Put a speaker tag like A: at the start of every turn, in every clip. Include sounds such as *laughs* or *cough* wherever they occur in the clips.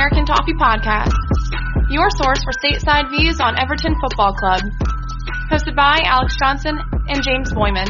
A: Toffee Podcast, your source for stateside views on Everton Football Club. Hosted by Alex Johnson and James Boyman.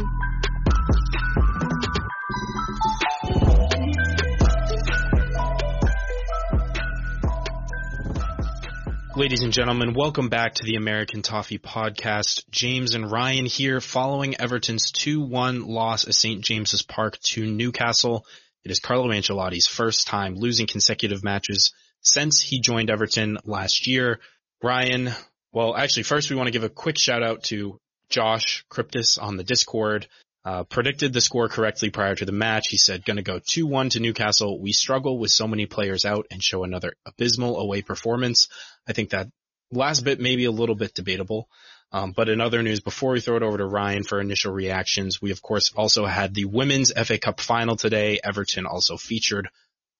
B: Ladies and gentlemen, welcome back to the American Toffee Podcast. James and Ryan here following Everton's 2-1 loss at St. James's Park to Newcastle. It is Carlo Ancelotti's first time losing consecutive matches since he joined Everton last year. Ryan, well, actually first we want to give a quick shout out to Josh Cryptus on the Discord uh, predicted the score correctly prior to the match. He said, going to go 2-1 to Newcastle. We struggle with so many players out and show another abysmal away performance. I think that last bit may be a little bit debatable. Um, but in other news, before we throw it over to Ryan for initial reactions, we of course also had the Women's FA Cup final today. Everton also featured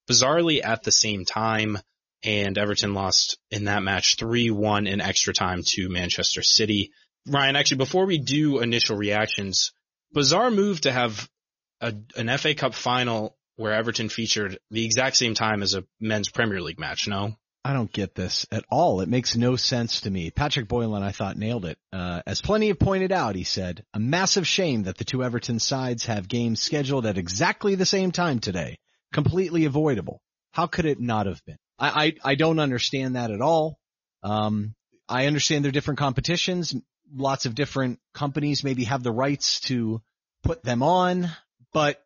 B: bizarrely at the same time and Everton lost in that match 3-1 in extra time to Manchester City. Ryan, actually, before we do initial reactions, bizarre move to have a, an FA Cup final where Everton featured the exact same time as a men's Premier League match. No,
C: I don't get this at all. It makes no sense to me. Patrick Boylan, I thought, nailed it. Uh, as plenty have pointed out, he said, a massive shame that the two Everton sides have games scheduled at exactly the same time today. Completely avoidable. How could it not have been? I, I, I don't understand that at all. Um, I understand they're different competitions lots of different companies maybe have the rights to put them on, but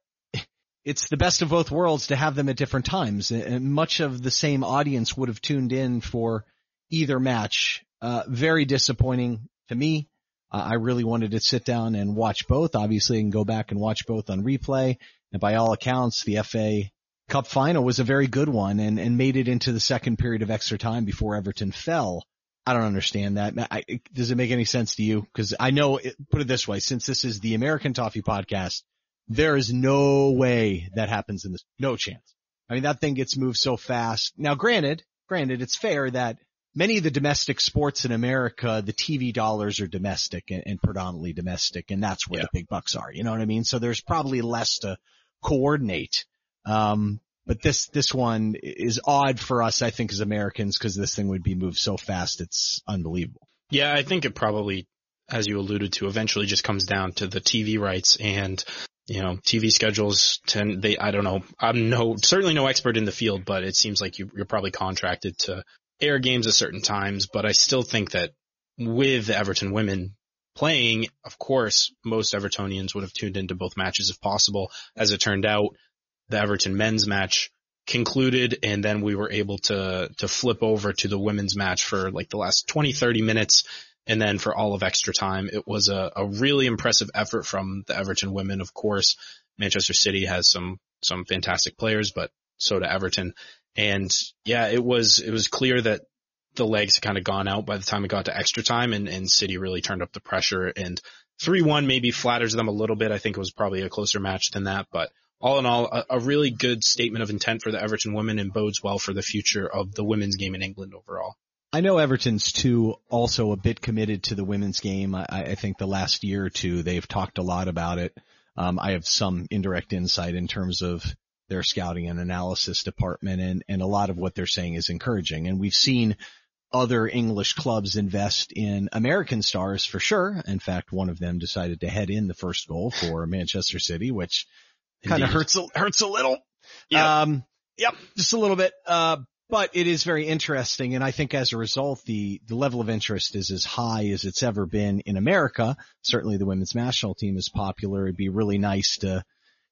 C: it's the best of both worlds to have them at different times. And much of the same audience would have tuned in for either match. Uh, very disappointing to me. Uh, I really wanted to sit down and watch both. Obviously, I can go back and watch both on replay. And by all accounts, the FA Cup final was a very good one and, and made it into the second period of extra time before Everton fell. I don't understand that. I, does it make any sense to you? Because I know, it, put it this way, since this is the American Toffee podcast, there is no way that happens in this. No chance. I mean, that thing gets moved so fast. Now, granted, granted, it's fair that many of the domestic sports in America, the TV dollars are domestic and, and predominantly domestic, and that's where yeah. the big bucks are. You know what I mean? So there's probably less to coordinate. Um, but this, this one is odd for us, I think, as Americans, because this thing would be moved so fast. It's unbelievable.
B: Yeah, I think it probably, as you alluded to, eventually just comes down to the TV rights and, you know, TV schedules tend, they, I don't know, I'm no, certainly no expert in the field, but it seems like you, you're probably contracted to air games at certain times, but I still think that with Everton women playing, of course, most Evertonians would have tuned into both matches if possible. As it turned out, the Everton men's match concluded and then we were able to to flip over to the women's match for like the last 20 30 minutes. And then for all of extra time it was a, a really impressive effort from the Everton women. Of course Manchester City has some some fantastic players but so to Everton. And yeah it was it was clear that the legs had kind of gone out by the time it got to extra time and, and City really turned up the pressure. And 3-1 maybe flatters them a little bit. I think it was probably a closer match than that but all in all, a, a, really good statement of intent for the Everton women and bodes well for the future of the women's game in England overall.
C: I know Everton's too also a bit committed to the women's game. I, I think the last year or two they've talked a lot about it. Um, I have some indirect insight in terms of their scouting and analysis department and, and a lot of what they're saying is encouraging. And we've seen other English clubs invest in American stars for sure. In fact, one of them decided to head in the first goal for Manchester City, which kind of hurts a, hurts a little.
B: Yeah. Um,
C: yep, just a little bit. Uh, but it is very interesting, and I think as a result, the the level of interest is as high as it's ever been in America. Certainly, the women's national team is popular. It'd be really nice to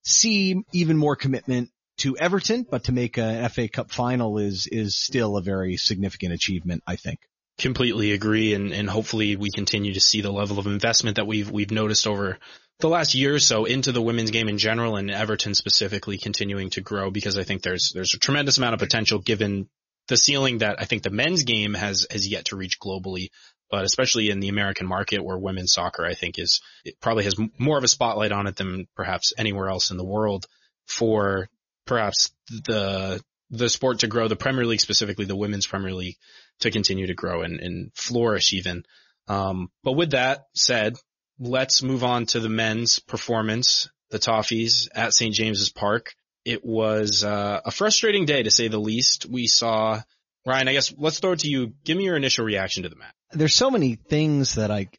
C: see even more commitment to Everton, but to make a FA Cup final is is still a very significant achievement, I think.
B: Completely agree, and and hopefully we continue to see the level of investment that we've we've noticed over the last year or so into the women's game in general and Everton specifically continuing to grow because I think there's there's a tremendous amount of potential given the ceiling that I think the men's game has has yet to reach globally, but especially in the American market where women's soccer I think is it probably has more of a spotlight on it than perhaps anywhere else in the world for perhaps the the sport to grow, the Premier League specifically, the women's Premier League to continue to grow and, and flourish even. Um, but with that said, let's move on to the men's performance, the Toffees at St. James's Park. It was uh, a frustrating day to say the least. We saw Ryan, I guess let's throw it to you. Give me your initial reaction to the match.
C: There's so many things that I,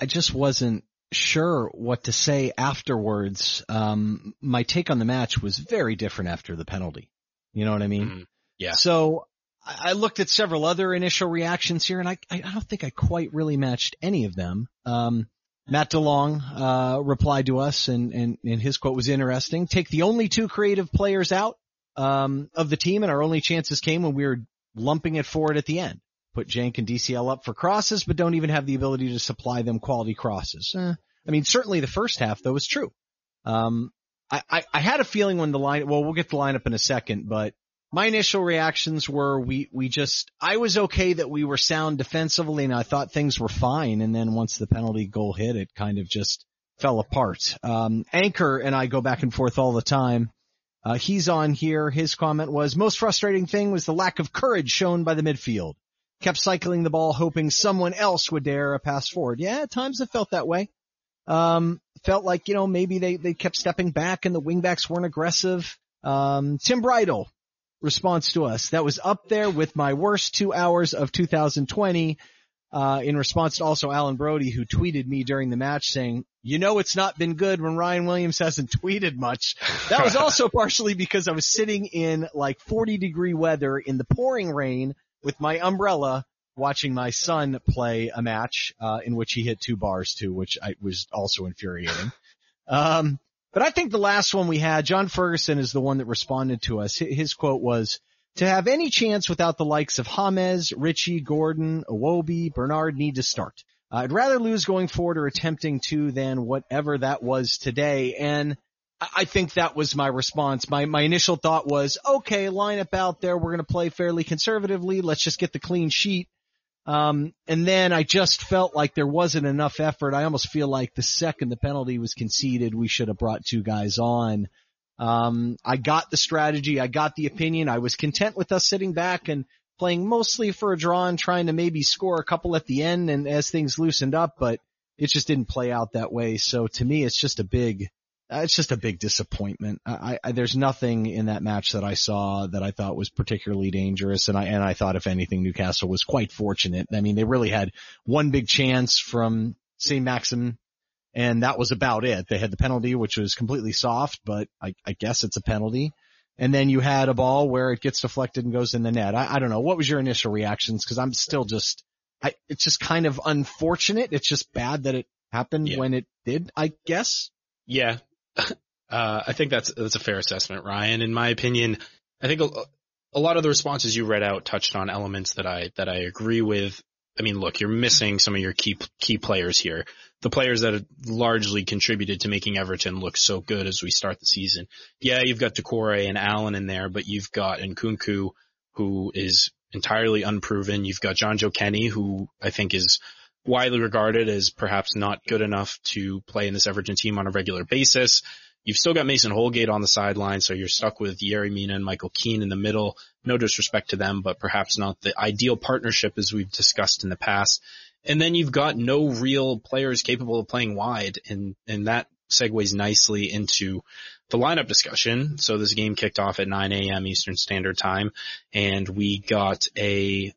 C: I just wasn't sure what to say afterwards. Um, my take on the match was very different after the penalty. You know what I mean?
B: Mm, yeah.
C: So I looked at several other initial reactions here and I, I don't think I quite really matched any of them. Um, Matt DeLong, uh, replied to us and, and, and his quote was interesting. Take the only two creative players out, um, of the team and our only chances came when we were lumping it forward at the end. Put Cenk and DCL up for crosses, but don't even have the ability to supply them quality crosses. Eh, I mean, certainly the first half though was true. Um, I, I, I had a feeling when the line, well, we'll get the lineup in a second, but my initial reactions were we, we just, I was okay that we were sound defensively and I thought things were fine. And then once the penalty goal hit, it kind of just fell apart. Um, Anchor and I go back and forth all the time. Uh, he's on here. His comment was most frustrating thing was the lack of courage shown by the midfield. Kept cycling the ball hoping someone else would dare a pass forward. Yeah, at times it felt that way. Um, felt like, you know, maybe they, they kept stepping back and the wingbacks weren't aggressive. Um, Tim Bridle response to us. That was up there with my worst two hours of 2020. Uh, in response to also Alan Brody, who tweeted me during the match saying, you know, it's not been good when Ryan Williams hasn't *laughs* tweeted much. That was also *laughs* partially because I was sitting in like 40 degree weather in the pouring rain with my umbrella watching my son play a match, uh, in which he hit two bars too, which I was also infuriating. Um, but I think the last one we had, John Ferguson is the one that responded to us. His quote was, to have any chance without the likes of James, Richie, Gordon, Iwobi, Bernard need to start. I'd rather lose going forward or attempting to than whatever that was today. And I think that was my response. My, my initial thought was, okay, line up out there. We're going to play fairly conservatively. Let's just get the clean sheet. Um, and then I just felt like there wasn't enough effort. I almost feel like the second the penalty was conceded, we should have brought two guys on. Um, I got the strategy. I got the opinion. I was content with us sitting back and playing mostly for a draw and trying to maybe score a couple at the end and as things loosened up, but it just didn't play out that way. So to me, it's just a big, Uh, it's just a big disappointment. I, I, there's nothing in that match that I saw that I thought was particularly dangerous, and I and I thought if anything, Newcastle was quite fortunate. I mean, they really had one big chance from St. Maxim, and that was about it. They had the penalty, which was completely soft, but I, I guess it's a penalty. And then you had a ball where it gets deflected and goes in the net. I, I don't know. What was your initial reactions? Because I'm still just, I, it's just kind of unfortunate. It's just bad that it happened yeah. when it did, I guess.
B: Yeah, uh, I think that's that's a fair assessment, Ryan. In my opinion, I think a, a lot of the responses you read out touched on elements that I that I agree with. I mean, look, you're missing some of your key key players here. The players that have largely contributed to making Everton look so good as we start the season. Yeah, you've got Doucouré and Allan in there, but you've got Nkounkou, who is entirely unproven. You've got Jonjoe Kenny, who I think is widely regarded as perhaps not good enough to play in this Everton team on a regular basis. You've still got Mason Holgate on the sideline, so you're stuck with Yerry Mina and Michael Keane in the middle. No disrespect to them, but perhaps not the ideal partnership as we've discussed in the past. And then you've got no real players capable of playing wide, and, and that segues nicely into the lineup discussion. So this game kicked off at 9 a.m. Eastern Standard Time, and we got a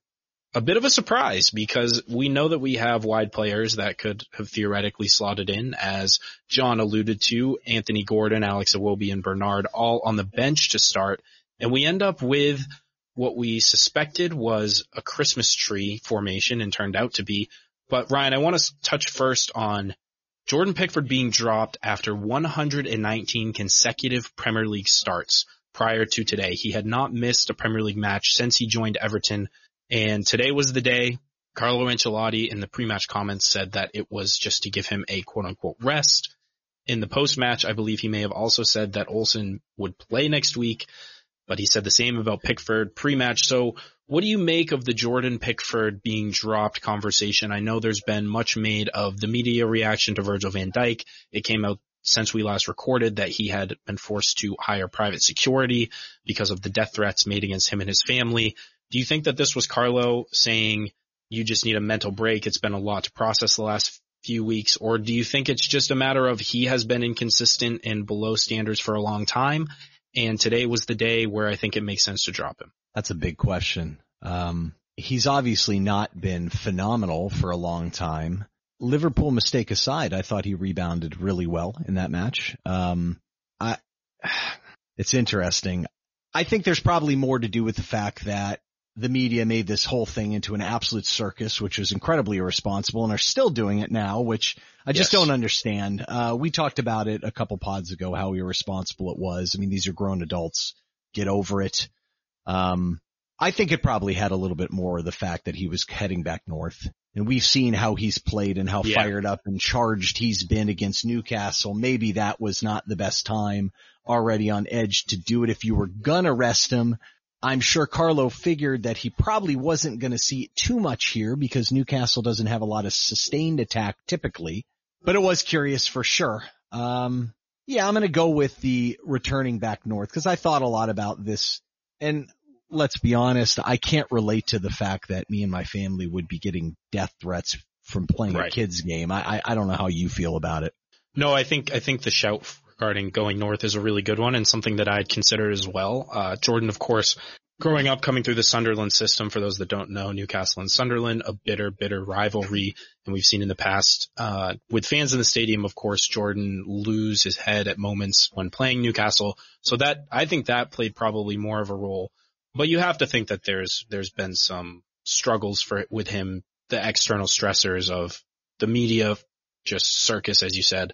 B: a bit of a surprise because we know that we have wide players that could have theoretically slotted in as John alluded to, Anthony Gordon, Alex Iwobi, and Bernard all on the bench to start. And we end up with what we suspected was a Christmas tree formation and turned out to be. But Ryan, I want to touch first on Jordan Pickford being dropped after 119 consecutive Premier League starts prior to today. He had not missed a Premier League match since he joined Everton and today was the day. Carlo Ancelotti in the pre-match comments said that it was just to give him a quote unquote rest. In the post-match, I believe he may have also said that Olsen would play next week, but he said the same about Pickford pre-match. So what do you make of the Jordan Pickford being dropped conversation? I know there's been much made of the media reaction to Virgil van Dijk. It came out since we last recorded that he had been forced to hire private security because of the death threats made against him and his family. Do you think that this was Carlo saying you just need a mental break? It's been a lot to process the last few weeks, or do you think it's just a matter of he has been inconsistent and below standards for a long time, and today was the day where I think it makes sense to drop him?
C: That's a big question. Um, he's obviously not been phenomenal for a long time. Liverpool mistake aside, I thought he rebounded really well in that match. Um, I, *sighs* it's interesting. I think there's probably more to do with the fact that the media made this whole thing into an absolute circus, which was incredibly irresponsible and are still doing it now, which I just yes. don't understand. Uh, we talked about it a couple pods ago, how irresponsible it was. I mean, these are grown adults. Get over it. Um, I think it probably had a little bit more of the fact that he was heading back north. And we've seen how he's played and how yeah. fired up and charged he's been against Newcastle. Maybe that was not the best time already on edge to do it. If you were gonna rest him, I'm sure Carlo figured that he probably wasn't gonna see too much here because Newcastle doesn't have a lot of sustained attack typically, but it was curious for sure. Um, yeah, I'm gonna go with the returning back north because I thought a lot about this and let's be honest, I can't relate to the fact that me and my family would be getting death threats from playing right. a kids game. I, I, I don't know how you feel about it.
B: No, I think I think the shout regarding going north is a really good one and something that I'd consider as well. Uh, Jordan, of course, growing up coming through the Sunderland system, for those that don't know, Newcastle and Sunderland, a bitter, bitter rivalry. And we've seen in the past, uh, with fans in the stadium, of course, Jordan lose his head at moments when playing Newcastle. So that, I think that played probably more of a role but you have to think that there's there's been some struggles for with him, the external stressors of the media, just circus, as you said,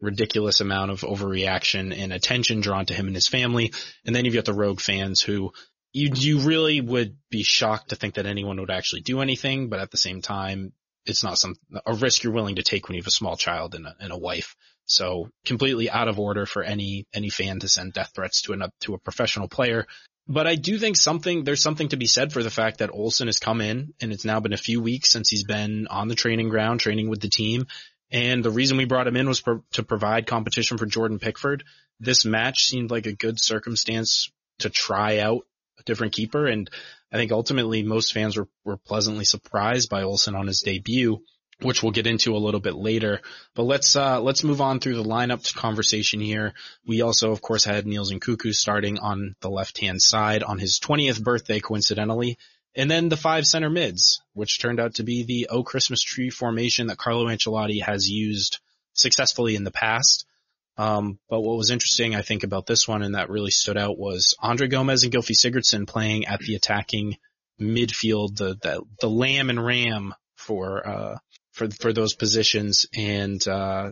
B: ridiculous amount of overreaction and attention drawn to him and his family. And then you've got the rogue fans who you, you really would be shocked to think that anyone would actually do anything, but at the same time, it's not some, a risk you're willing to take when you have a small child and a, and a wife. So completely out of order for any, any fan to send death threats to an, to a professional player. But I do think something, there's something to be said for the fact that Olsen has come in and it's now been a few weeks since he's been on the training ground, training with the team. And the reason we brought him in was pro- to provide competition for Jordan Pickford. This match seemed like a good circumstance to try out a different keeper. And I think ultimately most fans were, were pleasantly surprised by Olsen on his debut which we'll get into a little bit later. But let's uh, let's move on through the lineup conversation here. We also, of course, had Niels Nkounkou starting on the left hand side on his 20th birthday, coincidentally, and then the five center mids, which turned out to be the Oh Christmas Tree formation that Carlo Ancelotti has used successfully in the past. Um, but what was interesting, I think, about this one and that really stood out was Andre Gomes and Gylfi Sigurdsson playing at the attacking midfield, the the, the LAM and RAM for uh, for for those positions, and uh,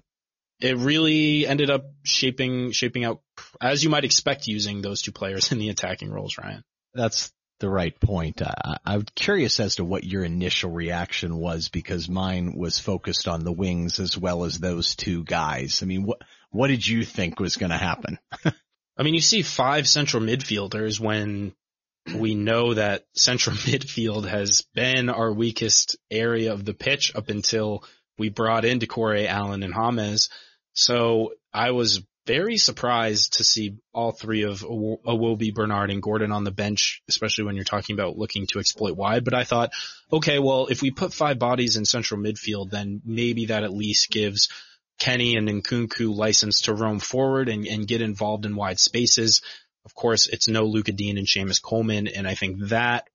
B: it really ended up shaping shaping out as you might expect using those two players *laughs* in the attacking roles. Ryan,
C: that's the right point. I, I'm curious as to what your initial reaction was because mine was focused on the wings as well as those two guys. I mean, what what did you think was going to happen? *laughs*
B: I mean, you see five central midfielders when we know that central *laughs* midfield has been our weakest area of the pitch up until we brought in Doucouré, Allan, and James. So I was very surprised to see all three of Iwobi, Bernard, and Gordon on the bench, especially when you're talking about looking to exploit wide. But I thought, okay, well, if we put five bodies in central midfield, then maybe that at least gives Kenny and Nkounkou license to roam forward and, and get involved in wide spaces. Of course, it's no Lucas Digne and Seamus Coleman, and I think that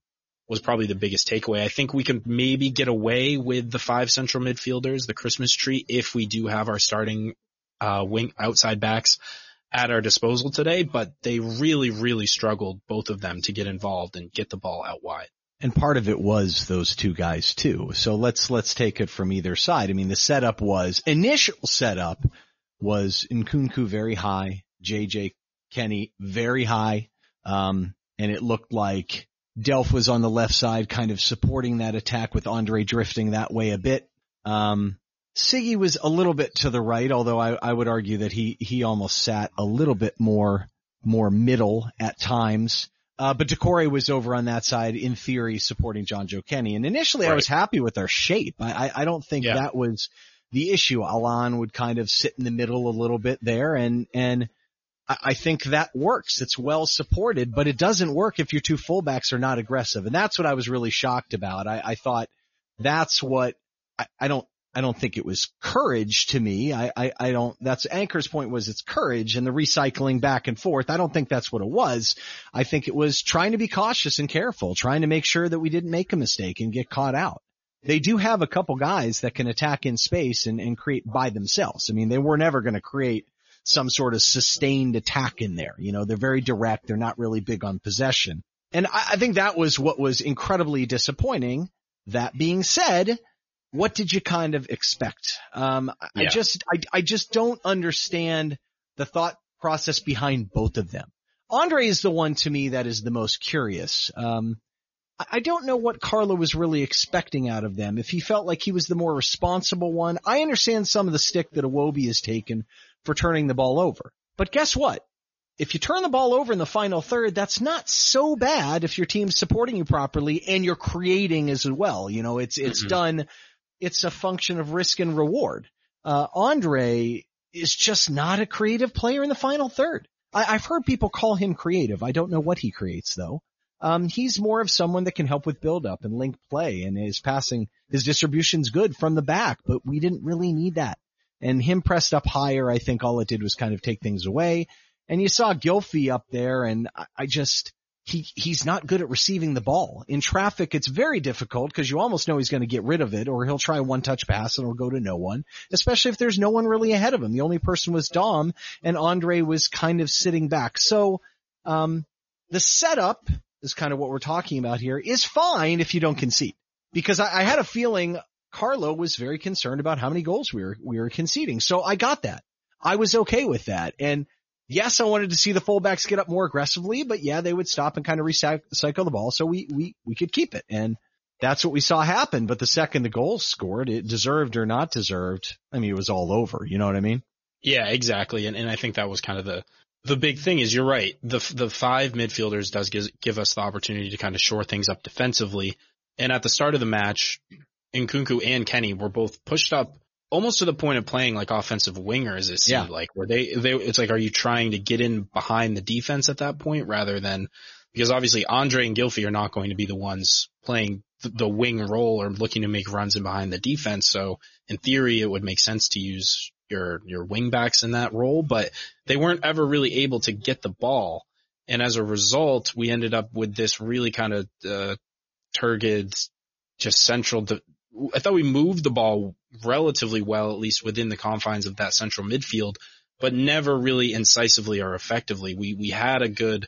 B: was probably the biggest takeaway. I think we can maybe get away with the five central midfielders, the Christmas tree, if we do have our starting uh, wing outside backs at our disposal today, but they really, really struggled, both of them, to get involved and get the ball out wide.
C: And part of it was those two guys too. So let's, let's take it from either side. I mean, the setup was, initial setup was Nkounkou very high, JJ Kenny very high. Um, and it looked like Delph was on the left side kind of supporting that attack with Andre drifting that way a bit. Um, Siggy was a little bit to the right, although I, I would argue that he, he almost sat a little bit more, more middle at times. Uh, but Doucouré was over on that side in theory supporting Jonjoe Kenny. And initially right. I was happy with our shape. I, I, I don't think yeah. that was the issue. Allan would kind of sit in the middle a little bit there and, and I think that works. It's well supported, but it doesn't work if your two fullbacks are not aggressive. And that's what I was really shocked about. I, I thought that's what I, I don't I don't think it was courage to me. I, I, I don't, that's Anchor's point was it's courage and the recycling back and forth. I don't think that's what it was. I think it was trying to be cautious and careful, trying to make sure that we didn't make a mistake and get caught out. They do have a couple guys that can attack in space and, and create by themselves. I mean, they were never going to create some sort of sustained attack in there. You know, they're very direct. They're not really big on possession. And I, I think that was what was incredibly disappointing. That being said, what did you kind of expect? Um, yeah. I just, I, I just don't understand the thought process behind both of them. Andre is the one to me that is the most curious. Um, I don't know what Carlo was really expecting out of them. If he felt like he was the more responsible one, I understand some of the stick that Iwobi has taken for turning the ball over. But guess what? If you turn the ball over in the final third, that's not so bad if your team's supporting you properly and you're creating as well. You know, it's, it's mm-hmm. done it's a function of risk and reward. Uh, Andre is just not a creative player in the final third. I, have heard people call him creative. I don't know what he creates though. Um, he's more of someone that can help with build up and link play and his passing, his distribution's good from the back, but we didn't really need that. And him pressed up higher, I think all it did was kind of take things away. And you saw Gylfi up there and I, I just, he he's not good at receiving the ball. In traffic, it's very difficult because you almost know he's going to get rid of it, or he'll try one touch pass and it'll go to no one. Especially if there's no one really ahead of him. The only person was Dom, and Andre was kind of sitting back. So um, the setup is kind of what we're talking about here. Is fine if you don't concede, because I, I had a feeling Carlo was very concerned about how many goals we were we were conceding. So I got that. I was okay with that, and yes, I wanted to see the fullbacks get up more aggressively, but yeah, they would stop and kind of recycle the ball so we, we, we could keep it. And that's what we saw happen. But the second the goal scored, it deserved or not deserved. I mean, it was all over. You know what I mean?
B: Yeah, exactly. And, and I think that was kind of the, the big thing is you're right. The, the five midfielders does give, give us the opportunity to kind of shore things up defensively. And at the start of the match, Nkounkou and Kenny were both pushed up almost to the point of playing like offensive wingers. It seemed yeah. like where they, they, it's like, are you trying to get in behind the defense at that point rather than, because obviously Andre and Gylfi are not going to be the ones playing the, the wing role or looking to make runs in behind the defense. So in theory, it would make sense to use your, your wing backs in that role, but they weren't ever really able to get the ball. And as a result, we ended up with this really kind of, uh, turgid, just central de- I thought we moved the ball relatively well, at least within the confines of that central midfield, but never really incisively or effectively. We, we had a good,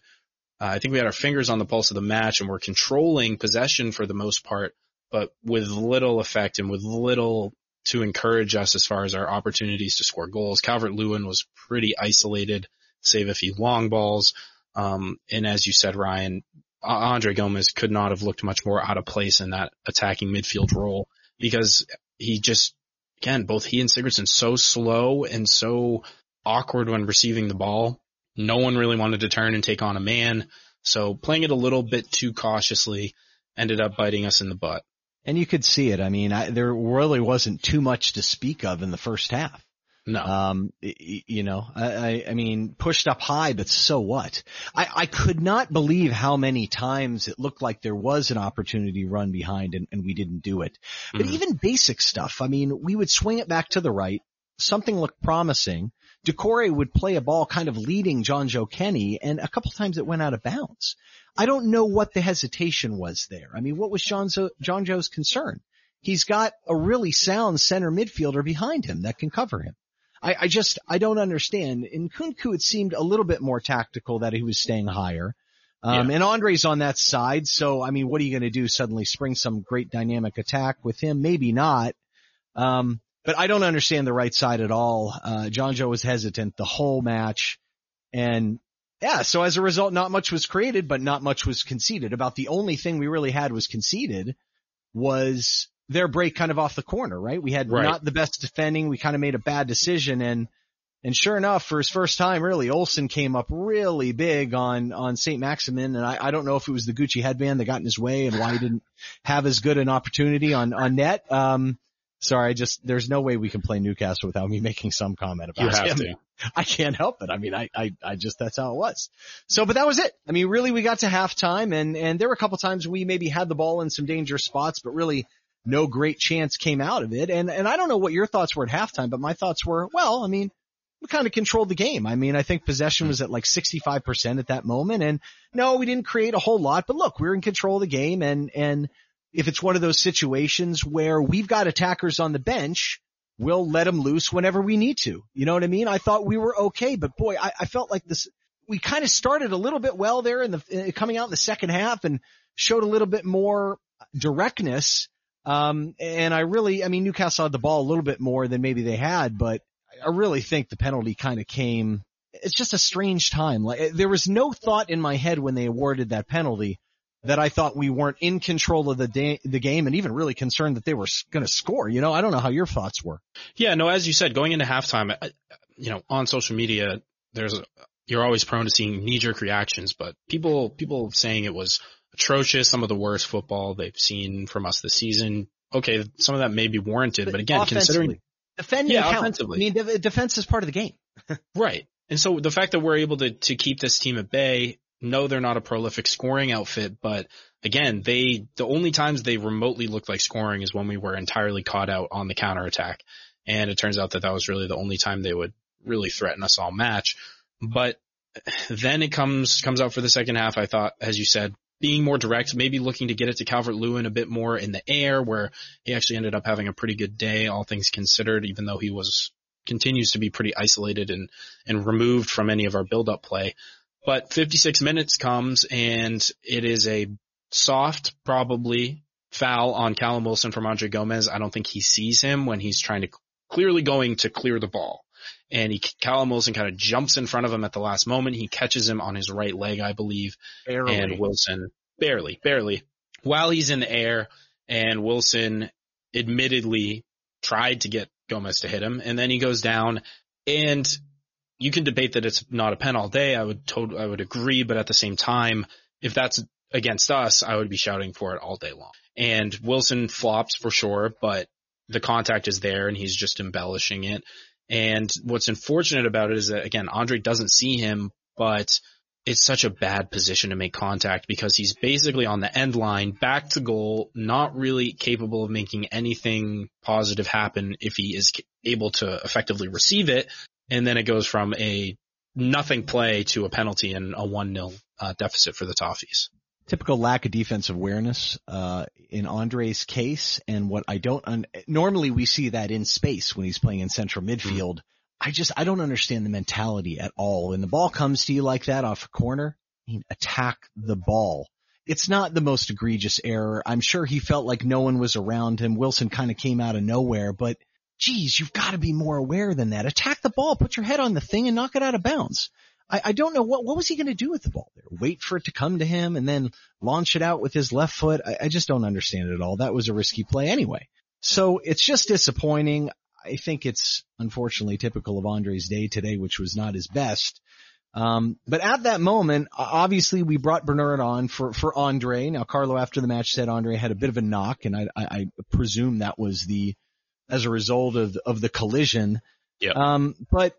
B: uh, I think we had our fingers on the pulse of the match and we're controlling possession for the most part, but with little effect and with little to encourage us as far as our opportunities to score goals. Calvert Lewin was pretty isolated, save a few long balls. Um, and as you said, Ryan, Andre Gomes could not have looked much more out of place in that attacking midfield role because he just, again, both he and Sigurdsson so slow and so awkward when receiving the ball. No one really wanted to turn and take on a man. So playing it a little bit too cautiously ended up biting us in the butt.
C: And you could see it. I mean, I, there really wasn't too much to speak of in the first half.
B: No.
C: Um, you know, I, I mean, pushed up high, but so what? I, I could not believe how many times it looked like there was an opportunity run behind and, and we didn't do it. But mm-hmm. even basic stuff, I mean, we would swing it back to the right. Something looked promising. Doucouré would play a ball kind of leading Jonjoe Kenny and a couple times it went out of bounds. I don't know what the hesitation was there. I mean, what was John, Jonjoe, Jonjoe's concern? He's got a really sound center midfielder behind him that can cover him. I, I just, I don't understand. Nkounkou, it seemed a little bit more tactical that he was staying higher. Um, yeah. and Andre's on that side. So, I mean, what are you going to do? Suddenly spring some great dynamic attack with him? Maybe not. Um, but I don't understand the right side at all. Uh, Jonjoe was hesitant the whole match. And yeah, so as a result, not much was created, but not much was conceded. About the only thing we really had was conceded was their break kind of off the corner, right? We had right. not the best defending. We kind of made a bad decision and, and sure enough, for his first time, really, Olsen came up really big on, on St. Maximin. And I, I don't know if it was the Gucci headband that got in his way and why he didn't *laughs* have as good an opportunity on, on net. Um, sorry, I just, there's no way we can play Newcastle without me making some comment about
B: you have
C: him. To. *laughs* I can't help it. I mean, I, I, I just, that's how it was. So, but that was it. I mean, really, we got to halftime and, and there were a couple times we maybe had the ball in some dangerous spots, but really no great chance came out of it. And, and I don't know what your thoughts were at halftime, but my thoughts were, well, I mean, we kind of controlled the game. I mean, I think possession hmm. was at like 65% at that moment. And no, we didn't create a whole lot, but look, we're in control of the game. And, and if it's one of those situations where we've got attackers on the bench, we'll let them loose whenever we need to. You know what I mean? I thought we were okay, but boy, I, I felt like this, we kind of started a little bit well there in the, coming out in the second half and showed a little bit more directness. Um, and I really, I mean, Newcastle had the ball a little bit more than maybe they had, but I really think the penalty kind of came. It's just a strange time. Like there was no thought in my head when they awarded that penalty that I thought we weren't in control of the da- the game and even really concerned that they were going to score. You know, I don't know how your thoughts were.
B: Yeah, no, as you said, going into halftime, you know, on social media, there's a, you're always prone to seeing knee jerk reactions, but people people saying it was atrocious, some of the worst football they've seen from us this season. Okay, some of that may be warranted, but again, considering
C: defending, yeah, offensively, I mean, defense is part of the game, *laughs*
B: right? And so the fact that we're able to to keep this team at bay, no, they're not a prolific scoring outfit, but again, they the only times they remotely looked like scoring is when we were entirely caught out on the counterattack. And it turns out that that was really the only time they would really threaten us all match. But then it comes comes out for the second half. I thought, as you said, being more direct, maybe looking to get it to Calvert Lewin a bit more in the air, where he actually ended up having a pretty good day, all things considered, even though he was continues to be pretty isolated and and removed from any of our build up play. But 56 minutes comes and it is a soft, probably foul on Callum Wilson from Andre Gomes. I don't think he sees him when he's trying to clearly going to clear the ball. And he, Callum Wilson kind of jumps in front of him at the last moment. He catches him on his right leg, I believe.
C: Barely.
B: And Wilson, barely, barely, while he's in the air and Wilson admittedly tried to get Gomes to hit him and then he goes down and you can debate that it's not a pen all day. I would totally, I would agree, but at the same time, if that's against us, I would be shouting for it all day long. And Wilson flops for sure, but the contact is there and he's just embellishing it. And what's unfortunate about it is that again, Andre doesn't see him, but it's such a bad position to make contact because he's basically on the end line, back to goal, not really capable of making anything positive happen if he is able to effectively receive it. And then it goes from a nothing play to a penalty and a 1-0 uh, deficit for the Toffees
C: typical lack of defensive awareness uh, in Andre's case, and what I don't un- normally we see that in space when he's playing in central mm-hmm. midfield. I just I don't understand the mentality at all. When the ball comes to you like that off a corner, I mean, attack the ball. It's not the most egregious error. I'm sure he felt like no one was around him. Wilson kind of came out of nowhere, but geez, you've got to be more aware than that. Attack the ball, put your head on the thing and knock it out of bounds. I, I don't know what what was he going to do with the ball there? Wait for it to come to him and then launch it out with his left foot? I, I just don't understand it at all. That was a risky play anyway. So it's just disappointing. I think it's unfortunately typical of Andre's day today, which was not his best. Um, but at that moment, obviously we brought Bernard on for, for Andre. Now Carlo after the match said Andre had a bit of a knock and I, I, I presume that was the, as a result of, of the collision.
B: Yeah.
C: Um, but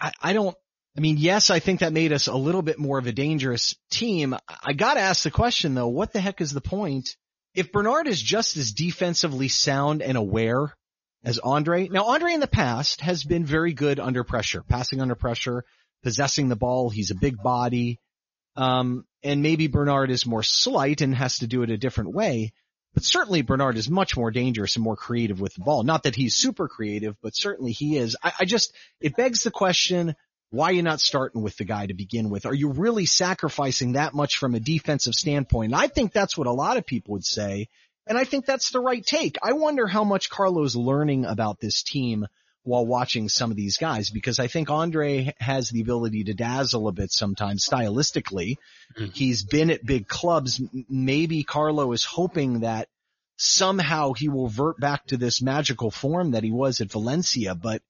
C: I, I don't, I mean, yes, I think that made us a little bit more of a dangerous team. I gotta ask the question though, what the heck is the point? If Bernard is just as defensively sound and aware as Andre, now Andre in the past has been very good under pressure, passing under pressure, possessing the ball. He's a big body. Um, and maybe Bernard is more slight and has to do it a different way. But certainly Bernard is much more dangerous and more creative with the ball. Not that he's super creative, but certainly he is. I, I just, it begs the question, why are you not starting with the guy to begin with? Are you really sacrificing that much from a defensive standpoint? And I think that's what a lot of people would say. And I think that's the right take. I wonder how much Carlo's learning about this team while watching some of these guys because I think Andre has the ability to dazzle a bit sometimes stylistically. Mm-hmm. He's been at big clubs. Maybe Carlo is hoping that somehow he will revert back to this magical form that he was at Valencia, but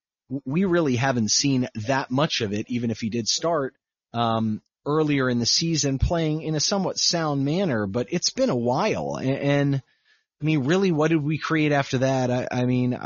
C: we really haven't seen that much of it, even if he did start um, earlier in the season playing in a somewhat sound manner. But it's been a while, and, and I mean, really, what did we create after that? I, I mean,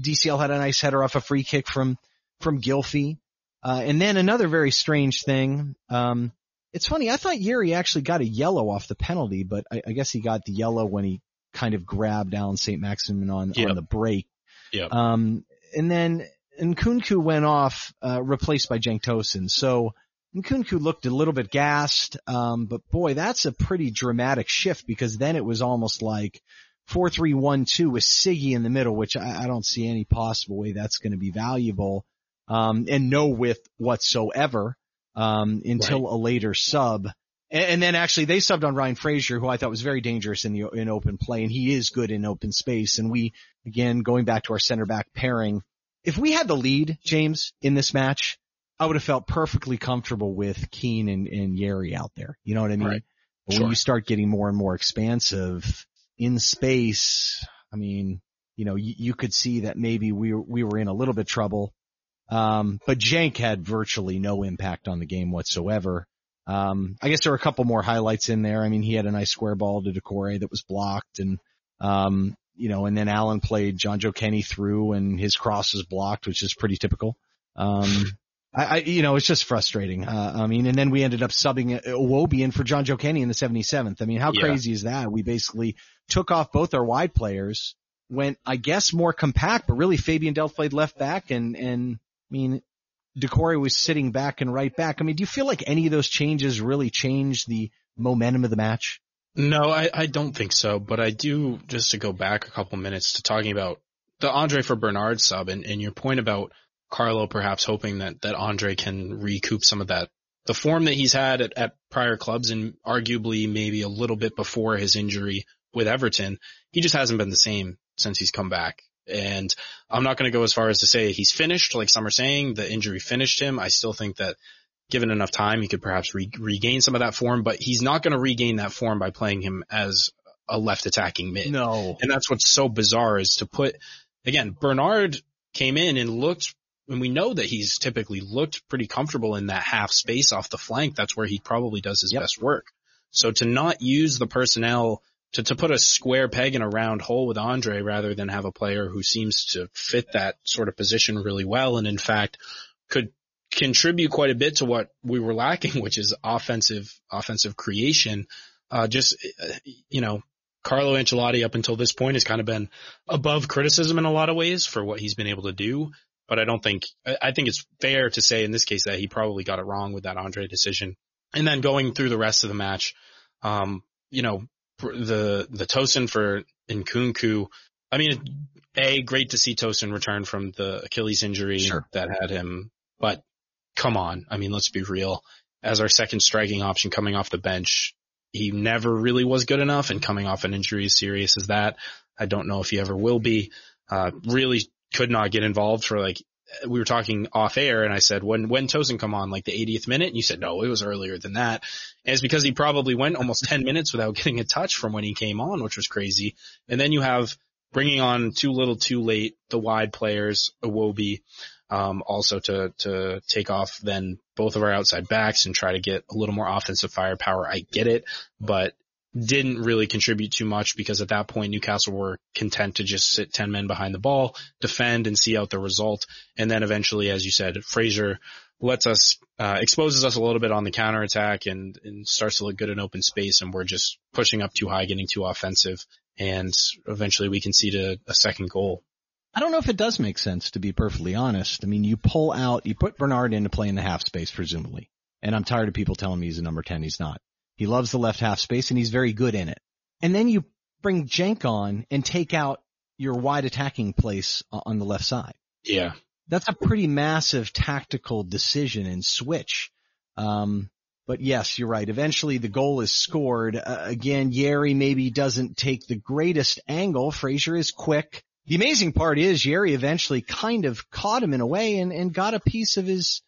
C: DCL had a nice header off a free kick from from Gylfi, uh, and then another very strange thing. Um, it's funny. I thought Yeri actually got a yellow off the penalty, but I, I guess he got the yellow when he kind of grabbed Allan St. Maximin on,
B: Yep.
C: on the break.
B: Yep.
C: Um, and then Nkounkou went off, uh, replaced by Cenk Tosun. So Nkounkou looked a little bit gassed. Um, but boy, that's a pretty dramatic shift because then it was almost like four, three, one, two with Siggy in the middle, which I, I don't see any possible way that's going to be valuable. Um, and no width whatsoever, um, until
B: Right.
C: a later sub. And, and then actually they subbed on Ryan Fraser, who I thought was very dangerous in the, in open play and he is good in open space. And we, again, going back to our center back pairing, if we had the lead, James, in this match, I would have felt perfectly comfortable with Keane and, and Yeri out there. You know what I mean?
B: Right.
C: But
B: Sure.
C: when you start getting more and more expansive in space, I mean, you know, you, you could see that maybe we were, we were in a little bit trouble. Um, but Cenk had virtually no impact on the game whatsoever. Um, I guess there were a couple more highlights in there. I mean, he had a nice square ball to Doucouré that was blocked and, um, you know, and then Allan played Jonjoe Kenny through and his cross was blocked, which is pretty typical. Um, I, I, you know, it's just frustrating. Uh, I mean, and then we ended up subbing Iwobi in for Jonjoe Kenny in the 77th. I mean, how
B: Yeah.
C: crazy is that? We basically took off both our wide players, went, I guess, more compact, but really Fabian Delph played left back and, and, I mean, Doucouré was sitting back and right back. I mean, do you feel like any of those changes really changed the momentum of the match?
B: No, I, I don't think so, but I do, just to go back a couple minutes to talking about the Andre for Bernard sub and, and your point about Carlo perhaps hoping that, that Andre can recoup some of that, the form that he's had at, at prior clubs and arguably maybe a little bit before his injury with Everton, he just hasn't been the same since he's come back. And I'm not going to go as far as to say he's finished, like some are saying, the injury finished him. I still think that given enough time, he could perhaps re- regain some of that form, but he's not going to regain that form by playing him as a left attacking mid.
C: No.
B: And that's what's so bizarre is to put, again, Bernard came in and looked, and we know that he's typically looked pretty comfortable in that half space off the flank. That's where he probably does his
C: Yep.
B: best work. So to not use the personnel to, to put a square peg in a round hole with Andre rather than have a player who seems to fit that sort of position really well and in fact could contribute quite a bit to what we were lacking, *laughs* which is offensive, offensive creation. Uh, just, uh, you know, Carlo Ancelotti up until this point has kind of been above criticism in a lot of ways for what he's been able to do. But I don't think, I I think it's fair to say in this case that he probably got it wrong with that Andre decision. And then going through the rest of the match, um, you know, the, the Tosun for Nkounkou, I mean, A, great to see Tosun return from the Achilles injury
C: Sure.
B: that had him, but come on. I mean, let's be real. As our second striking option coming off the bench, he never really was good enough and coming off an injury as serious as that, I don't know if he ever will be. Uh, really could not get involved for like, we were talking off air and I said, when, when Tosun come on, like the 80th minute? And you said, no, it was earlier than that. And it's because he probably went almost 10 minutes without *laughs* getting a touch from when he came on, which was crazy. And then you have bringing on too little too late, the wide players, Iwobi, um, also to, to take off then both of our outside backs and try to get a little more offensive firepower. I get it, but didn't really contribute too much because at that point Newcastle were content to just sit 10 men behind the ball, defend and see out the result. And then eventually, as you said, Fraser lets us, uh, exposes us a little bit on the counterattack and, and starts to look good in open space and we're just pushing up too high, getting too offensive. And eventually we concede a, a second goal.
C: I don't know if it does make sense to be perfectly honest. I mean, you pull out, you put Bernard in to play in the half space, presumably. And I'm tired of people telling me he's a number 10. He's not. He loves the left half space and he's very good in it. And then you bring Cenk on and take out your wide attacking place on the left side.
B: Yeah.
C: That's a pretty massive tactical decision and switch. Um, but yes, you're right. Eventually the goal is scored. Uh, again, Yeri maybe doesn't take the greatest angle. Fraser is quick. The amazing part is Yeri eventually kind of caught him in a way and, and got a piece of his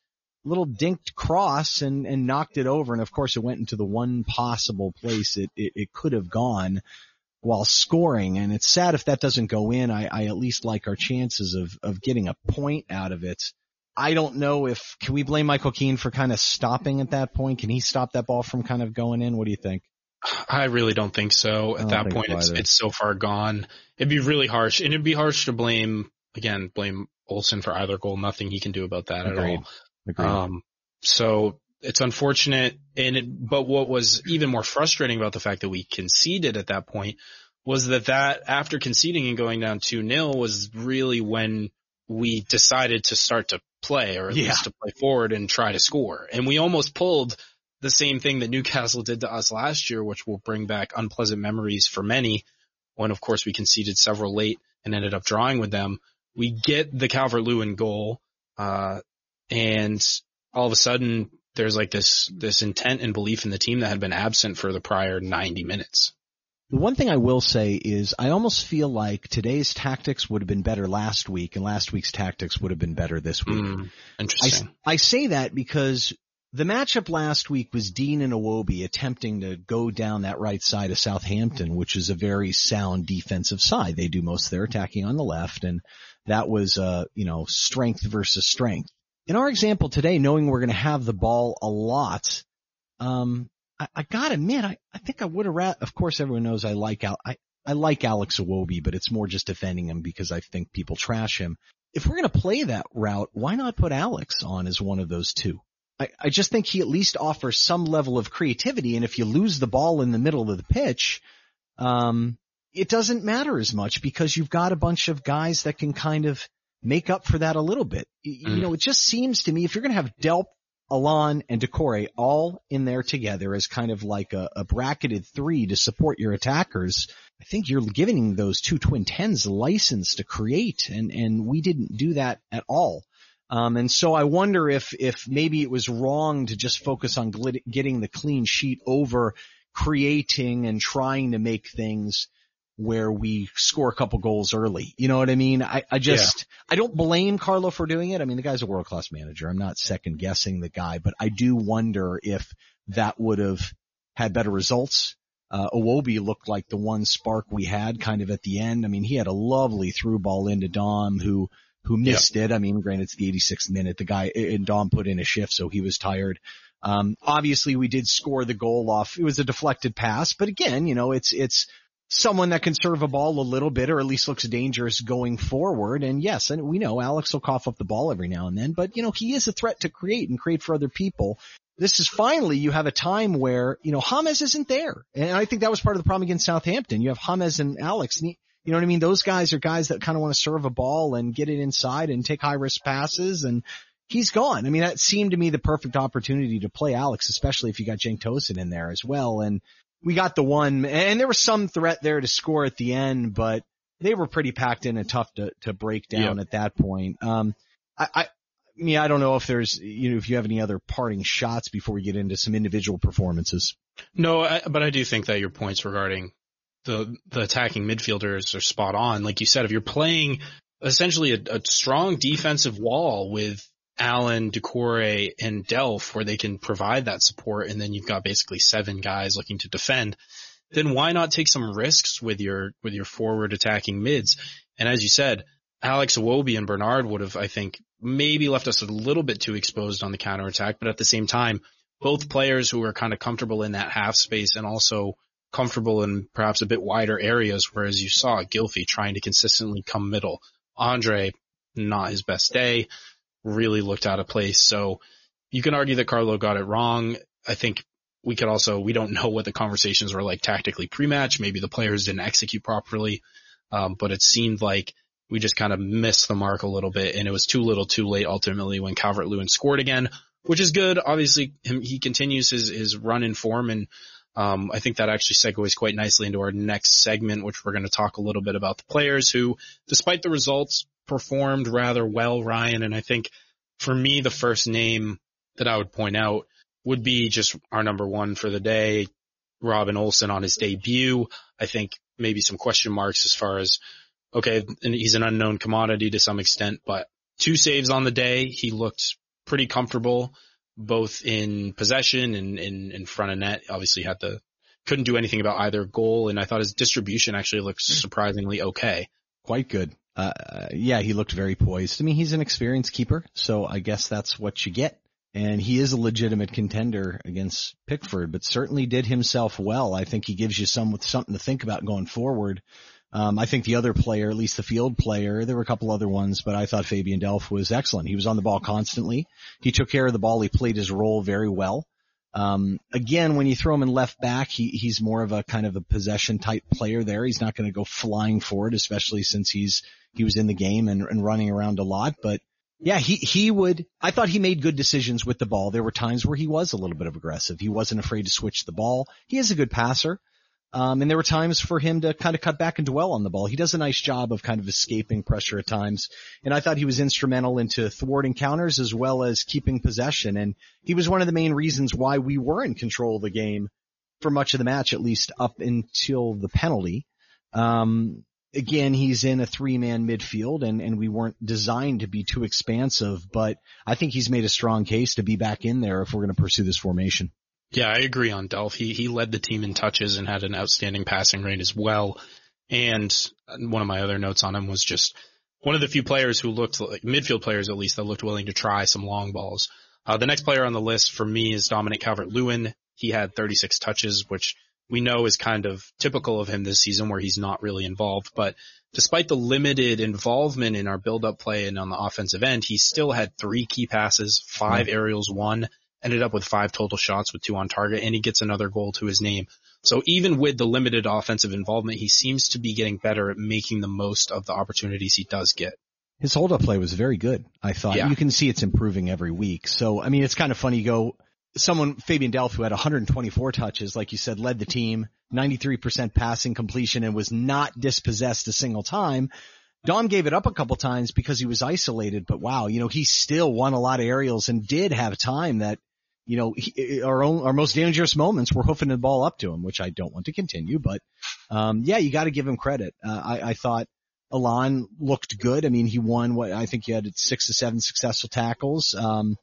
C: little dinked cross and, and knocked it over. And of course it went into the one possible place it, it, it could have gone while scoring. And it's sad if that doesn't go in. I, I at least like our chances of, of getting a point out of it. I don't know if, can we blame Michael Keane for kind of stopping at that point? Can he stop that ball from kind of going in? What do you think?
B: I really don't think so. At that point,
C: so
B: it's, it's so far gone. It'd be really harsh and it'd be harsh to blame, again, blame Olsen for either goal. Nothing he can do about that
C: Agreed.
B: at all.
C: Agreed.
B: Um, so it's unfortunate. And it, but what was even more frustrating about the fact that we conceded at that point was that that after conceding and going down 2-0 was really when we decided to start to play or at
C: Yeah.
B: least to play forward and try to score. And we almost pulled the same thing that Newcastle did to us last year, which will bring back unpleasant memories for many when of course we conceded several late and ended up drawing with them. We get the Calvert-Lewin goal, uh, and all of a sudden there's like this, this intent and belief in the team that had been absent for the prior 90 minutes.
C: The one thing I will say is I almost feel like today's tactics would have been better last week and last week's tactics would have been better this week.
B: Mm,
C: I,
B: interesting.
C: I say that because the matchup last week was Digne and Iwobi attempting to go down that right side of Southampton, which is a very sound defensive side. They do most of their attacking on the left and that was, uh, you know, strength versus strength. In our example today, knowing we're going to have the ball a lot, um, I, I gotta admit, I, I think I would have rat, of course everyone knows I like Al, I, I like Alex Iwobi, but it's more just defending him because I think people trash him. If we're going to play that route, why not put Alex on as one of those two? I, I just think he at least offers some level of creativity. And if you lose the ball in the middle of the pitch, um, it doesn't matter as much because you've got a bunch of guys that can kind of make up for that a little bit. Y- You
B: Mm.
C: know, it just seems to me if you're going to have Delp, Allan, and Doucouré all in there together as kind of like a, a bracketed three to support your attackers, I think you're giving those two twin tens license to create and, and we didn't do that at all. Um, and so I wonder if, if maybe it was wrong to just focus on getting the clean sheet over creating and trying to make things where we score a couple goals early. You know what I mean? I, I just, I don't blame Carlo for doing it. I mean, the guy's a world class manager. I'm not second guessing the guy, but I do wonder if that would have had better results. Uh, Iwobi looked like the one spark we had kind of at the end. I mean, he had a lovely through ball into Dom who, who missed it. I mean, granted it's the 86th minute. The guy, and Dom put in a shift, so he was tired. Um, obviously we did score the goal off. It was a deflected pass, but again, you know, it's, it's, someone that can serve a ball a little bit or at least looks dangerous going forward. And yes, and we know Alex will cough up the ball every now and then, but you know, he is a threat to create and create for other people. This is finally you have a time where, you know, James isn't there. And I think that was part of the problem against Southampton. You have James and Alex. And he- you know what I mean? Those guys are guys that kind of want to serve a ball and get it inside and take high risk passes and he's gone. I mean, that seemed to me the perfect opportunity to play Alex, especially if you got Cenk Tosun in there as well. And we got the one, and there was some threat there to score at the end, but they were pretty packed in and tough to, to break down at that point. Um, I, I, I mean, I don't know if there's, you know, if you have any other parting shots before we get into some individual performances.
B: No, I, but I do think that your points regarding the the attacking midfielders are spot on. Like you said, if you're playing essentially a, a strong defensive wall with Allan, Doucouré, and Delph, where they can provide that support, and then you've got basically seven guys looking to defend, then why not take some risks with your with your forward attacking mids? And as you said, Alex Iwobi and Bernard would have, I think, maybe left us a little bit too exposed on the counterattack, but at the same time, both players who are kind of comfortable in that half space and also comfortable in perhaps a bit wider areas, whereas you saw Gylfi trying to consistently come middle. Andre, not his best day, really looked out of place. So you can argue that Carlo got it wrong. I think we could also, we don't know what the conversations were like tactically pre-match. Maybe the players didn't execute properly. Um, but it seemed like we just kind of missed the mark a little bit and it was too little too late ultimately when Calvert Lewin scored again, which is good. Obviously him, he continues his, his run in form and um, I think that actually segues quite nicely into our next segment, which we're going to talk a little bit about the players who, despite the results, performed rather well, Ryan. And I think for me, the first name that I would point out would be just our number one for the day, Robin Olsen on his debut. I think maybe some question marks as far as, okay, and he's an unknown commodity to some extent, but two saves on the day. He looked pretty comfortable both in possession and in, in front of net. Obviously had the, couldn't do anything about either goal. And I thought his distribution actually looked surprisingly okay.
C: Quite good. Uh, yeah, he looked very poised. I mean, he's an experienced keeper, so I guess that's what you get. And he is a legitimate contender against Pickford, but certainly did himself well. I think he gives you some with something to think about going forward. Um, I think the other player, at least the field player, there were a couple other ones, but I thought Fabian Delph was excellent. He was on the ball constantly. He took care of the ball. He played his role very well. Um, again, when you throw him in left back, he, he's more of a kind of a possession type player there. He's not going to go flying forward, especially since he's, he was in the game and, and running around a lot, but yeah, he, he would, I thought he made good decisions with the ball. There were times where he was a little bit of aggressive. He wasn't afraid to switch the ball. He is a good passer. Um, and there were times for him to kind of cut back and dwell on the ball. He does a nice job of kind of escaping pressure at times. And I thought he was instrumental into thwarting counters as well as keeping possession. And he was one of the main reasons why we were in control of the game for much of the match, at least up until the penalty. Um, again, he's in a three man midfield and, and we weren't designed to be too expansive, but I think he's made a strong case to be back in there if we're going to pursue this formation.
B: Yeah, I agree on Delph. He he led the team in touches and had an outstanding passing rate as well. And one of my other notes on him was just one of the few players who looked like midfield players at least that looked willing to try some long balls. Uh, the next player on the list for me is Dominic Calvert-Lewin. He had 36 touches, which we know is kind of typical of him this season where he's not really involved. But despite the limited involvement in our build-up play and on the offensive end, he still had three key passes, five mm-hmm. aerials won, ended up with five total shots with two on target, and he gets another goal to his name. So even with the limited offensive involvement, he seems to be getting better at making the most of the opportunities he does get.
C: His hold up play was very good. I thought yeah. you can see it's improving every week. So, I mean, it's kind of funny. You go, someone, Fabian Delph, who had 124 touches, like you said, led the team, 93% passing completion and was not dispossessed a single time. Dom gave it up a couple times because he was isolated, but wow, you know, he still won a lot of aerials and did have time that you know, he, our own, our most dangerous moments were hoofing the ball up to him, which I don't want to continue, but, um, yeah, you got to give him credit. Uh, I, I thought Allan looked good. I mean, he won what I think he had six to seven successful tackles. Um,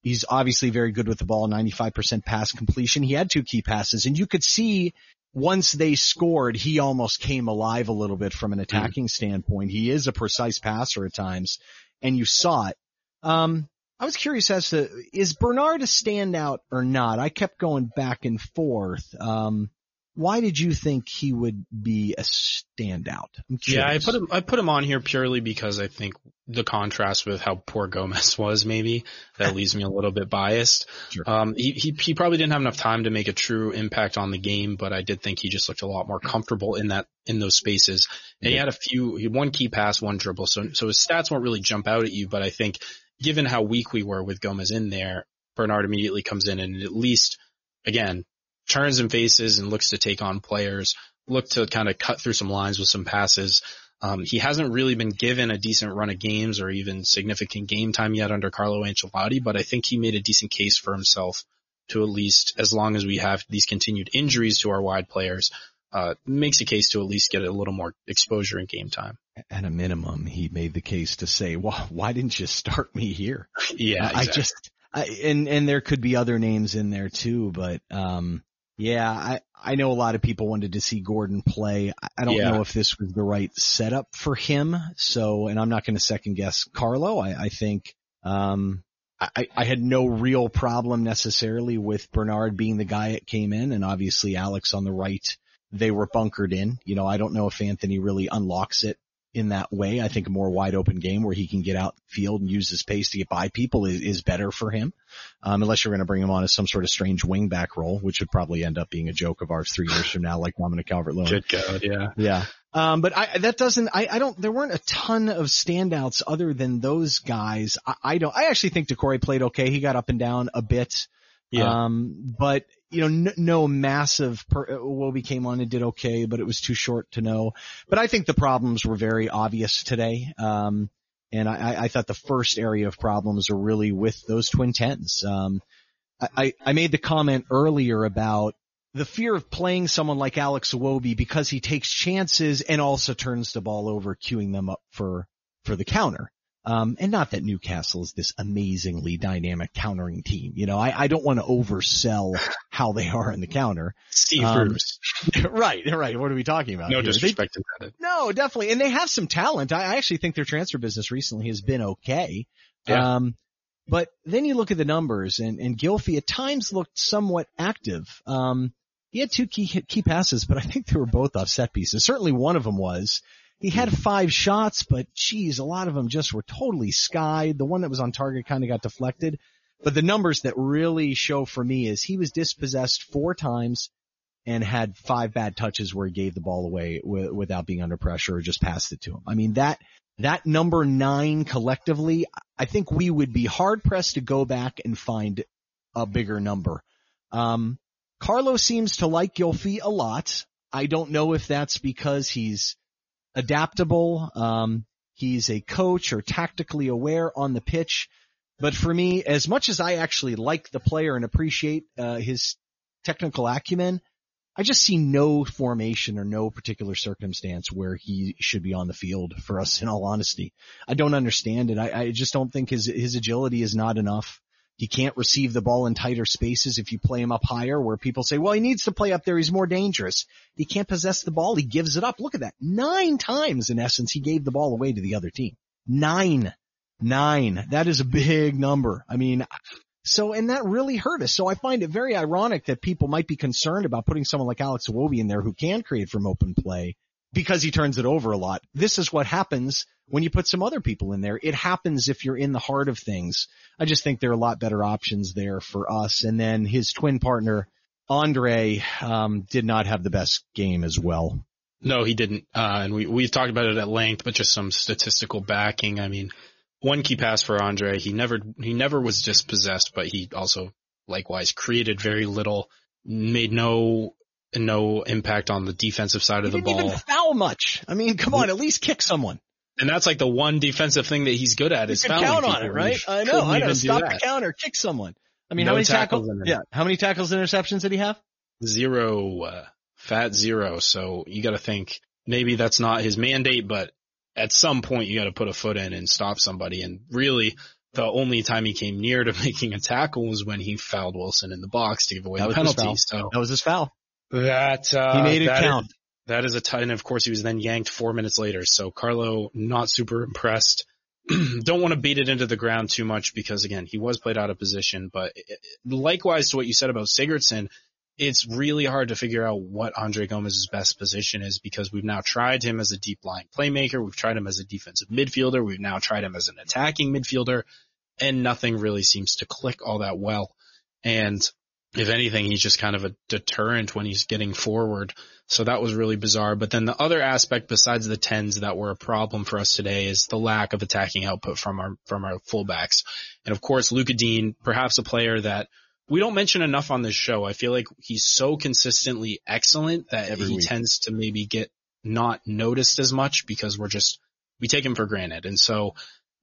C: he's obviously very good with the ball, 95% pass completion. He had two key passes and you could see once they scored, he almost came alive a little bit from an mm-hmm. attacking mm-hmm. standpoint. He is a precise passer at times and you saw it. Um, I was curious as to is Bernard a standout or not? I kept going back and forth. Um, why did you think he would be a standout?
B: Yeah, I put him I put him on here purely because I think the contrast with how poor Gomes *laughs* was maybe that *laughs* leaves me a little bit biased. Sure. Um, he, he he probably didn't have enough time to make a true impact on the game, but I did think he just looked a lot more comfortable in that in those spaces. And he had a few, he had one key pass, one dribble, so so his stats won't really jump out at you, but I think given how weak we were with Gomes in there, Bernard immediately comes in and at least, again, turns and faces and looks to take on players, look to kind of cut through some lines with some passes. Um, he hasn't really been given a decent run of games or even significant game time yet under Carlo Ancelotti, but I think he made a decent case for himself to at least, as long as we have these continued injuries to our wide players, uh, makes a case to at least get a little more exposure in game time.
C: At a minimum, he made the case to say, well, why didn't you start me here? *laughs*
B: yeah,
C: exactly. I just, I, and, and there could be other names in there too, but, um, yeah, I, I know a lot of people wanted to see Gordon play. I don't yeah. know if this was the right setup for him. So, and I'm not going to second guess Carlo. I, I think, um, I, I had no real problem necessarily with Bernard being the guy that came in and obviously Alex on the right they were bunkered in. You know, I don't know if Anthony really unlocks it in that way. I think a more wide open game where he can get out field and use his pace to get by people is, is better for him. Um, unless you're going to bring him on as some sort of strange wingback role, which would probably end up being a joke of ours three years from now, like Dominic Calvert-Lewin.
B: God, yeah.
C: Yeah. Um, but I, that doesn't, I, I don't, there weren't a ton of standouts other than those guys. I, I don't, I actually think Doucouré played okay. He got up and down a bit. Yeah. Um, but you know, no, no massive, per, Iwobi came on and did okay, but it was too short to know. But I think the problems were very obvious today. Um, and I, I thought the first area of problems are really with those twin tens. Um, I, I made the comment earlier about the fear of playing someone like Alex Iwobi because he takes chances and also turns the ball over, queuing them up for, for the counter. Um, and not that Newcastle is this amazingly dynamic countering team. You know, I, I don't want to oversell how they are in the counter.
B: Steve um, *laughs*
C: right, right. What are we talking about?
B: No here? disrespect
C: they, No, definitely. And they have some talent. I, I, actually think their transfer business recently has been okay. Yeah. Um, but then you look at the numbers and, and Gylfi at times looked somewhat active. Um, he had two key, key passes, but I think they were both off set pieces. Certainly one of them was. He had five shots, but geez, a lot of them just were totally skied. The one that was on target kind of got deflected. But the numbers that really show for me is he was dispossessed four times and had five bad touches where he gave the ball away w- without being under pressure or just passed it to him. I mean, that, that number nine collectively, I think we would be hard pressed to go back and find a bigger number. Um, Carlo seems to like Gylfi a lot. I don't know if that's because he's adaptable. Um, he's a coach or tactically aware on the pitch. But for me, as much as I actually like the player and appreciate uh, his technical acumen, I just see no formation or no particular circumstance where he should be on the field for us in all honesty. I don't understand it. I, I just don't think his, his agility is not enough. He can't receive the ball in tighter spaces if you play him up higher where people say, well, he needs to play up there. He's more dangerous. He can't possess the ball. He gives it up. Look at that. Nine times in essence, he gave the ball away to the other team. Nine. Nine. That is a big number. I mean, so, and that really hurt us. So I find it very ironic that people might be concerned about putting someone like Alex Iwobi in there who can create from open play because he turns it over a lot. This is what happens when you put some other people in there. It happens if you're in the heart of things. I just think there are a lot better options there for us. And then his twin partner, Andre, um, did not have the best game as well.
B: No, he didn't. Uh, and we, we've talked about it at length, but just some statistical backing. I mean, one key pass for Andre. He never, he never was dispossessed, but he also likewise created very little, made no, no impact on the defensive side
C: he
B: of the ball.
C: even foul much. I mean, come on, at least kick someone.
B: And that's like the one defensive thing that he's good at
C: You
B: is fouling
C: count on
B: people,
C: it, right? I know, I know. Stop the counter, kick someone. I mean,
B: No
C: how many
B: tackles
C: tackles? Yeah, how many tackles, interceptions did he have?
B: Zero, uh, fat zero. So you gotta think maybe that's not his mandate, but at some point you gotta put a foot in and stop somebody. And really the only time he came near to *laughs* making a tackle was when he fouled Wilson in the box to give away
C: That
B: the penalty. So
C: That was his foul.
B: That, uh,
C: He made it
B: that
C: count.
B: is- that is a ton. And of course he was then yanked four minutes later. So Carlo not super impressed. *clears throat* Don't want to beat it into the ground too much because again, he was played out of position, but it- likewise to what you said about Sigurdsson, it's really hard to figure out what Andre Gomes's best position is because we've now tried him as a deep line playmaker. We've tried him as a defensive midfielder. We've now tried him as an attacking midfielder and nothing really seems to click all that well. And if anything, he's just kind of a deterrent when he's getting forward. So that was really bizarre. But then the other aspect besides the tens that were a problem for us today is the lack of attacking output from our, from our fullbacks. And of course, Luca Digne, perhaps a player that we don't mention enough on this show. I feel like he's so consistently excellent that
C: Every
B: he
C: week.
B: tends to maybe get not noticed as much because we're just, we take him for granted. And so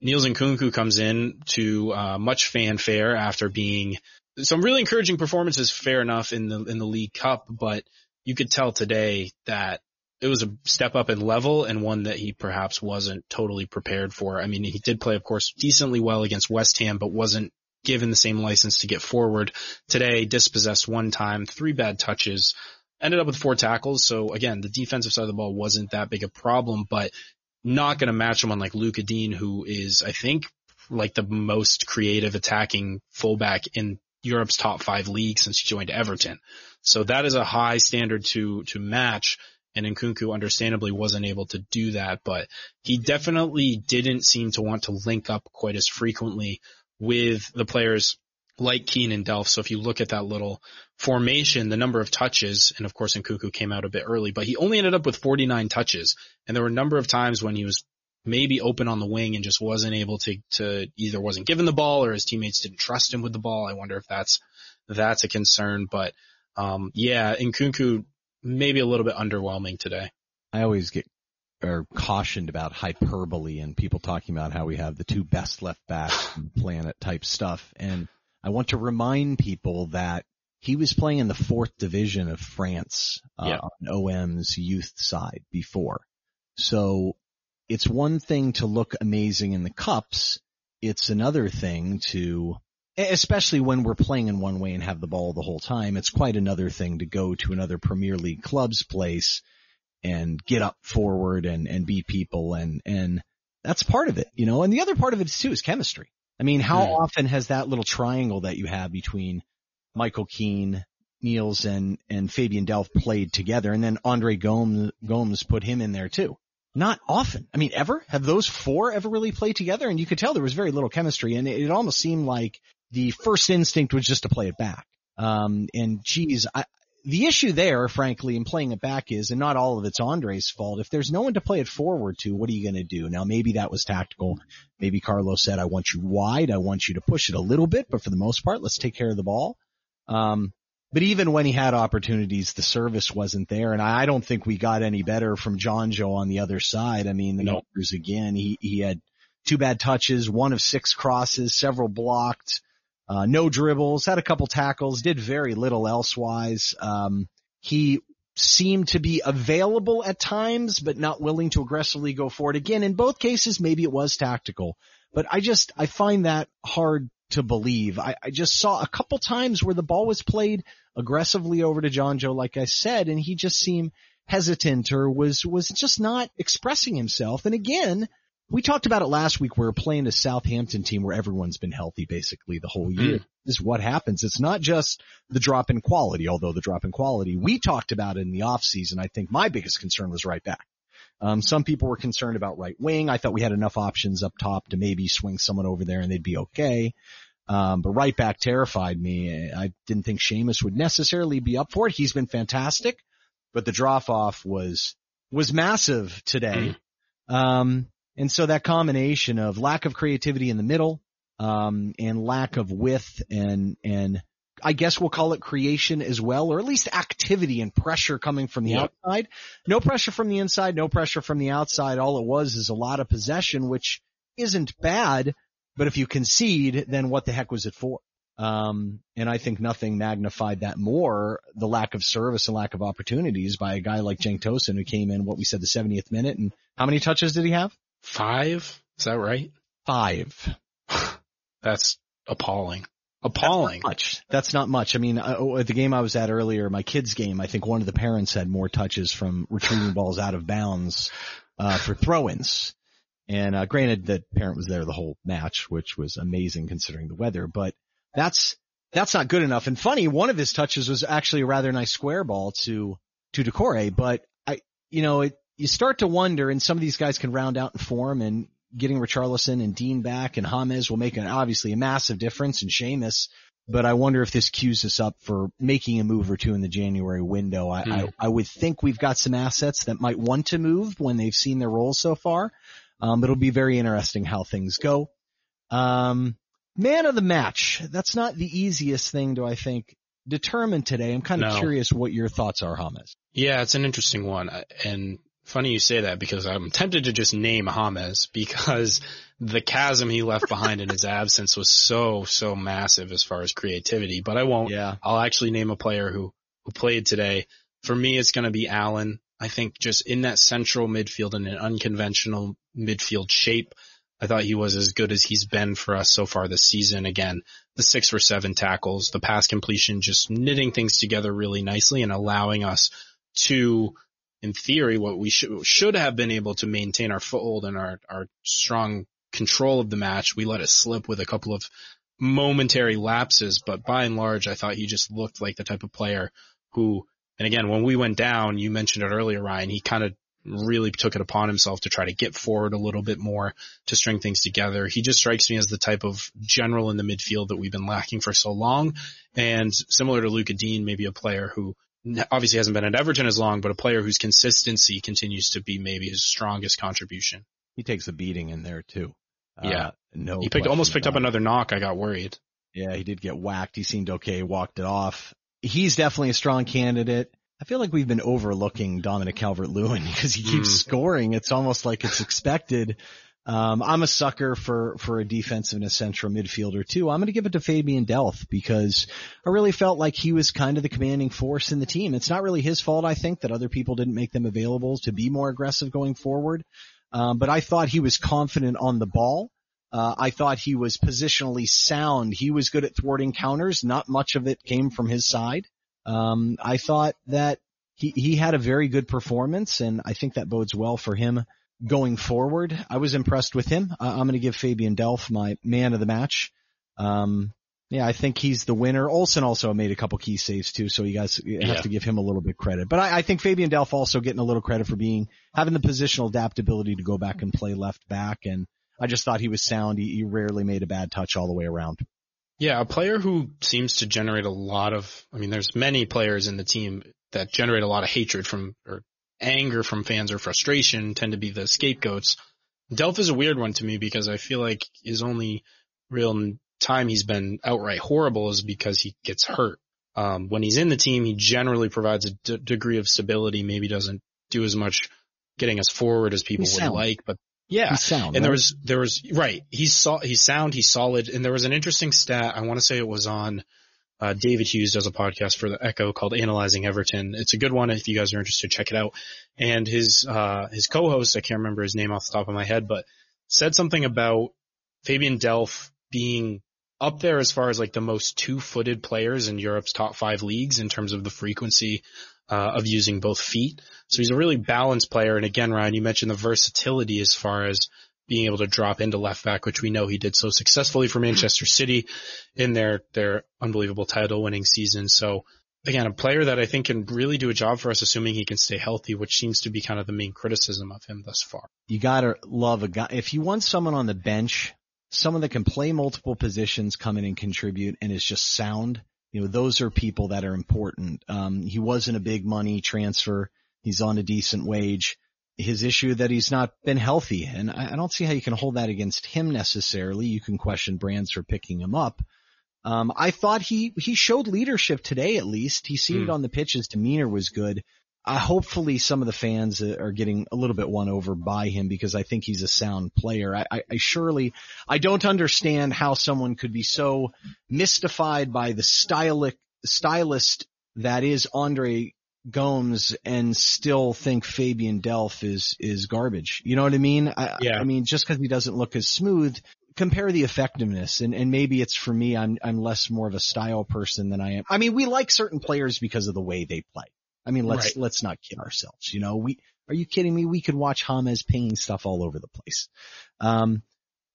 B: Niels Nkounkou comes in to uh, much fanfare after being some really encouraging performances, fair enough in the in the League Cup, but you could tell today that it was a step up in level and one that he perhaps wasn't totally prepared for. I mean, he did play, of course, decently well against West Ham, but wasn't given the same license to get forward. Today, dispossessed one time, three bad touches, ended up with four tackles. So again, the defensive side of the ball wasn't that big a problem, but not going to match someone like Luca Digne, who is, I think, like the most creative attacking fullback in Europe's top five leagues since he joined Everton. So that is a high standard to, to match. And Nkounkou understandably wasn't able to do that, but he definitely didn't seem to want to link up quite as frequently with the players like Keane and Delph. So if you look at that little formation, the number of touches, and of course Nkounkou came out a bit early, but he only ended up with 49 touches. And there were a number of times when he was maybe open on the wing and just wasn't able to, to either wasn't given the ball or his teammates didn't trust him with the ball. I wonder if that's, that's a concern, but, um, yeah, Nkounkou maybe a little bit underwhelming today.
C: I always get or cautioned about hyperbole and people talking about how we have the two best left backs on the planet type stuff. And I want to remind people that he was playing in the fourth division of France uh,
B: Yeah.
C: on OM's youth side before. So it's one thing to look amazing in the cups. It's another thing to, especially when we're playing in one way and have the ball the whole time. It's quite another thing to go to another Premier League club's place and get up forward and, and beat people and, and that's part of it, you know, and the other part of it too is chemistry. I mean, how
B: Hmm.
C: often has that little triangle that you have between Michael Keane, Niels and, and Fabian Delph played together and then Andre Gomes, Gomes put him in there too? Not often. I mean, ever? Have those four ever really played together? And you could tell there was very little chemistry and it, it almost seemed like the first instinct was just to play it back. Um, and geez, I, the issue there, frankly, in playing it back is, and not all of it's Andre's fault. If there's no one to play it forward to, what are you going to do? Now, maybe that was tactical. Maybe Carlos said, I want you wide. I want you to push it a little bit, but for the most part, let's take care of the ball. Um, but even when he had opportunities, the service wasn't there. And I don't think we got any better from Jonjoe on the other side. I mean, the no. numbers again, he, he had two bad touches, one of six crosses, several blocked, uh, no dribbles, had a couple tackles, did very little elsewise. Um, he seemed to be available at times, but not willing to aggressively go forward. Again, in both cases, maybe it was tactical, but I just, I find that hard to believe. I, I just saw a couple times where the ball was played aggressively over to Jonjoe, like I said, and he just seemed hesitant or was, was just not expressing himself. And again, we talked about it last week. We are playing a Southampton team where everyone's been healthy basically the whole year. Mm. This is what happens. It's not just the drop in quality, although the drop in quality we talked about in the off season. I think my biggest concern was right back. Um, some people were concerned about right wing. I thought we had enough options up top to maybe swing someone over there and they'd be okay. Um, but right back terrified me. I didn't think Seamus would necessarily be up for it. He's been fantastic, but the drop off was, was massive today. Mm. Um, and so that combination of lack of creativity in the middle, um, and lack of width and, and I guess we'll call it creation as well, or at least activity and pressure coming from the yep. outside. No pressure from the inside, no pressure from the outside. All it was is a lot of possession, which isn't bad, but if you concede, then what the heck was it for? Um, and I think nothing magnified that more, the lack of service and lack of opportunities by a guy like Cenk Tosun who came in, what we said, the 70th minute. And how many touches did he have?
B: Five? Is that right?
C: Five. *sighs*
B: That's appalling. Appalling.
C: That's much. That's not much. I mean, uh, oh, at the game I was at earlier, my kids' game, I think one of the parents had more touches from retrieving *sighs* balls out of bounds uh, for throw-ins. And uh, granted, that parent was there the whole match, which was amazing considering the weather. But that's that's not good enough. And funny, one of his touches was actually a rather nice square ball to to Doucouré. But I, you know, it, you start to wonder, and some of these guys can round out in form, and getting Richarlison and Digne back and James will make an obviously a massive difference, and Seamus. But I wonder if this cues us up for making a move or two in the January window. I, mm. I, I would think we've got some assets that might want to move when they've seen their roles so far. Um, it'll be very interesting how things go. Um, man of the match. That's not the easiest thing to, I think, determine today. I'm kind of no. curious what your thoughts are, James.
B: Yeah, it's an interesting one. And Funny you say that because I'm tempted to just name James because the chasm he left behind in his *laughs* absence was so, so massive as far as creativity, but I won't.
C: Yeah.
B: I'll actually name a player who, who played today. For me, it's going to be Allan. I think just in that central midfield in an unconventional midfield shape, I thought he was as good as he's been for us so far this season. Again, the six or seven tackles, the pass completion, just knitting things together really nicely and allowing us to in theory, what we should, should have been able to maintain our foothold and our, our strong control of the match. We let it slip with a couple of momentary lapses, but by and large, I thought he just looked like the type of player who, and again, when we went down, you mentioned it earlier, Ryan, he kind of really took it upon himself to try to get forward a little bit more to string things together. He just strikes me as the type of general in the midfield that we've been lacking for so long. And similar to Luca Digne, maybe a player who obviously hasn't been at Everton as long, but a player whose consistency continues to be maybe his strongest contribution.
C: He takes a beating in there too.
B: Yeah. Uh, no. He picked, almost picked up another knock. I got worried.
C: Yeah, he did get whacked. He seemed okay, walked it off. He's definitely a strong candidate. I feel like we've been overlooking Dominic Calvert-Lewin *laughs* because he keeps mm. scoring. It's almost like it's expected. Um, I'm a sucker for, for a defensive and a central midfielder too. I'm going to give it to Fabian Delph because I really felt like he was kind of the commanding force in the team. It's not really his fault, I think, that other people didn't make them available to be more aggressive going forward. Um, but I thought he was confident on the ball. Uh, I thought he was positionally sound. He was good at thwarting counters. Not much of it came from his side. Um, I thought that he, he had a very good performance and I think that bodes well for him going forward. I was impressed with him. Uh, I'm going to give Fabian Delph my man of the match. Um, yeah, I think he's the winner. Olsen also made a couple key saves too, so you guys have yeah. to give him a little bit credit. But I, I, think Fabian Delph also getting a little credit for being having the positional adaptability to go back and play left back. And I just thought he was sound. He, he rarely made a bad touch all the way around.
B: Yeah, a player who seems to generate a lot of, I mean, there's many players in the team that generate a lot of hatred from, or anger from fans or frustration tend to be the scapegoats. Delph is a weird one to me because I feel like his only real time he's been outright horrible is because he gets hurt. Um, when he's in the team, he generally provides a d- degree of stability, maybe doesn't do as much getting us forward as people would like, but yeah.
C: He's sound,
B: and there
C: right?
B: was, there was, right. He's so, he's sound, he's solid. And there was an interesting stat. I want to say it was on, uh, David Hughes does a podcast for the Echo called Analyzing Everton. It's a good one. If you guys are interested, check it out. And his, uh, his co-host, I can't remember his name off the top of my head, but said something about Fabian Delph being up there as far as like the most two-footed players in Europe's top five leagues in terms of the frequency uh, of using both feet. So he's a really balanced player. And again, Ryan, you mentioned the versatility as far as being able to drop into left back, which we know he did so successfully for Manchester City in their their unbelievable title winning season. So again, a player that I think can really do a job for us, assuming he can stay healthy, which seems to be kind of the main criticism of him thus far.
C: You gotta love a guy. If you want someone on the bench, someone that can play multiple positions, come in and contribute and is just sound, you know, those are people that are important. Um, he wasn't a big money transfer. He's on a decent wage. His issue that he's not been healthy and I, I don't see how you can hold that against him necessarily. You can question brands for picking him up. Um, I thought he, he showed leadership today at least. He seemed
B: Mm.
C: on the pitch, his demeanor was good. Uh, hopefully some of the fans uh, are getting a little bit won over by him because I think he's a sound player. I, I, I surely, I don't understand how someone could be so mystified by the stylic, stylist that is Andre Gomes and still think Fabian Delph is, is garbage. You know what I mean? I,
B: Yeah.
C: I mean, just cause he doesn't look as smooth, compare the effectiveness and, and maybe it's for me, I'm, I'm less more of a style person than I am. I mean, we like certain players because of the way they play. I mean, let's,
B: Right.
C: let's not kid ourselves. You know, we, are you kidding me? We could watch James painting stuff all over the place. Um,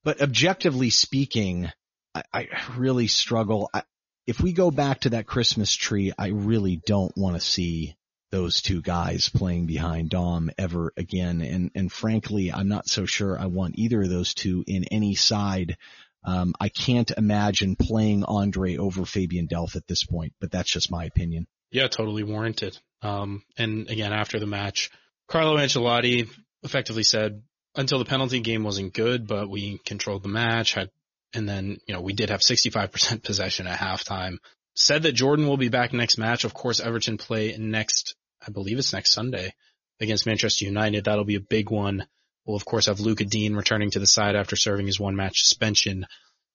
C: but objectively speaking, I, I really struggle. I, if we go back to that Christmas tree, I really don't want to see those two guys playing behind Dom ever again. And, and frankly, I'm not so sure I want either of those two in any side. Um, I can't imagine playing Andre over Fabian Delph at this point, but that's just my opinion.
B: Yeah, totally warranted. Um, and again, after the match, Carlo Ancelotti effectively said, until the penalty game wasn't good, but we controlled the match, had, and then, you know, we did have 65% *laughs* possession at halftime. Said that Jordan will be back next match. Of course, Everton play next, I believe it's next Sunday against Manchester United. That'll be a big one. We'll of course have Luca Digne returning to the side after serving his one match suspension.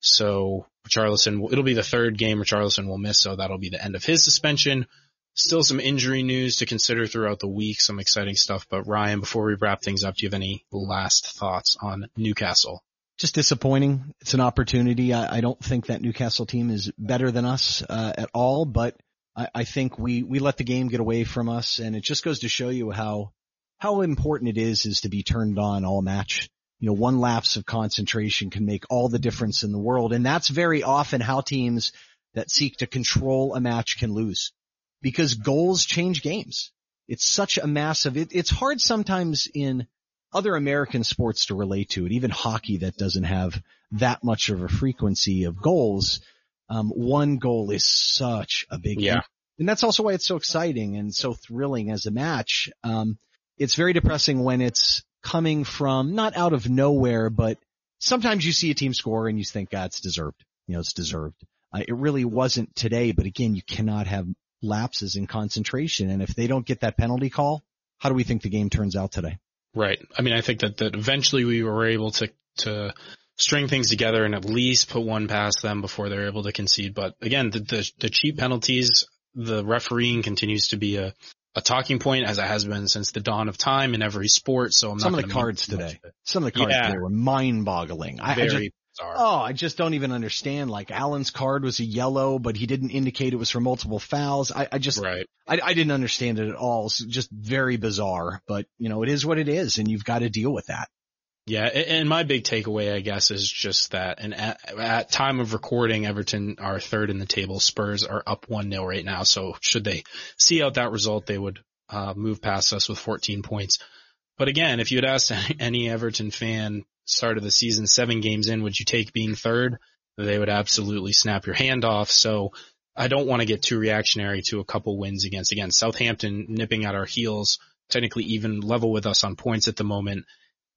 B: So Richarlison, it'll be the third game Richarlison will miss, so that'll be the end of his suspension. Still some injury news to consider throughout the week, some exciting stuff. But Ryan, before we wrap things up, do you have any last thoughts on Newcastle?
C: just disappointing. It's an opportunity. I, I don't think that Newcastle team is better than us uh, at all, but I, I think we we let the game get away from us, and it just goes to show you how how important it is is to be turned on all match. You know, one lapse of concentration can make all the difference in the world, and that's very often how teams that seek to control a match can lose because goals change games. It's such a massive. It, it's hard sometimes in other American sports to relate to it, even hockey that doesn't have that much of a frequency of goals. Um, one goal is such a big,
B: Yeah.
C: and that's also why it's so exciting and so thrilling as a match. Um, it's very depressing when it's coming from not out of nowhere, but sometimes you see a team score and you think, God, it's deserved. You know, it's deserved. Uh, it really wasn't today, but again, you cannot have lapses in concentration. And if they don't get that penalty call, how do we think the game turns out today?
B: Right. I mean, I think that, that eventually we were able to, to string things together and at least put one past them before they're able to concede. But again, the, the, the cheap penalties, the refereeing continues to be a, a talking point as it has been since the dawn of time in every sport. So I'm
C: Some
B: not
C: of the cards today. Some of the cards
B: Yeah.
C: today were mind boggling. I, I just,
B: Very bizarre.
C: oh, I just don't even understand. Like Allan's card was a yellow, but he didn't indicate it was for multiple fouls. I, I just,
B: right.
C: I, I didn't understand it at all. It's just very bizarre, but you know, it is what it is and you've got to deal with that.
B: Yeah, and my big takeaway, I guess, is just that. And at, at time of recording, Everton are third in the table. Spurs are up one 0 right now. So should they see out that result, they would uh, move past us with 14 points. But again, if you had asked *laughs* any, Everton fan start of the season, seven games in, would you take being third? they would absolutely snap your hand off. So I don't want to get too reactionary to a couple wins against, again, Southampton nipping at our heels, technically even level with us on points at the moment.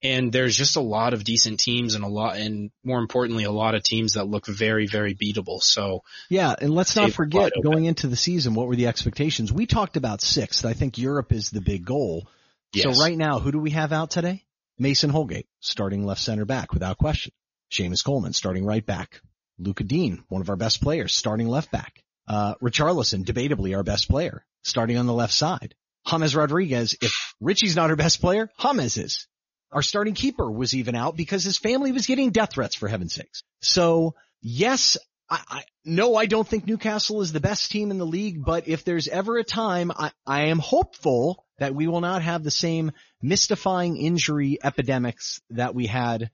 B: And there's just a lot of decent teams and a lot, and more importantly, a lot of teams that look very, very beatable. So
C: yeah, and let's not forget going into the season, what were the expectations? We talked about sixth. I think Europe is the big goal. Yes. So right now, who do we have out today? Mason Holgate, starting left center back without question. Seamus Coleman, starting right back. Luca Digne, one of our best players, starting left back. Uh, Richarlison, debatably our best player, starting on the left side. James Rodriguez, if Richie's not our best player, James is. Our starting keeper was even out because his family was getting death threats for heaven's sakes. So yes, I, I, no, I don't think Newcastle is the best team in the league, but if there's ever a time, I, I am hopeful that we will not have the same mystifying injury epidemics that we had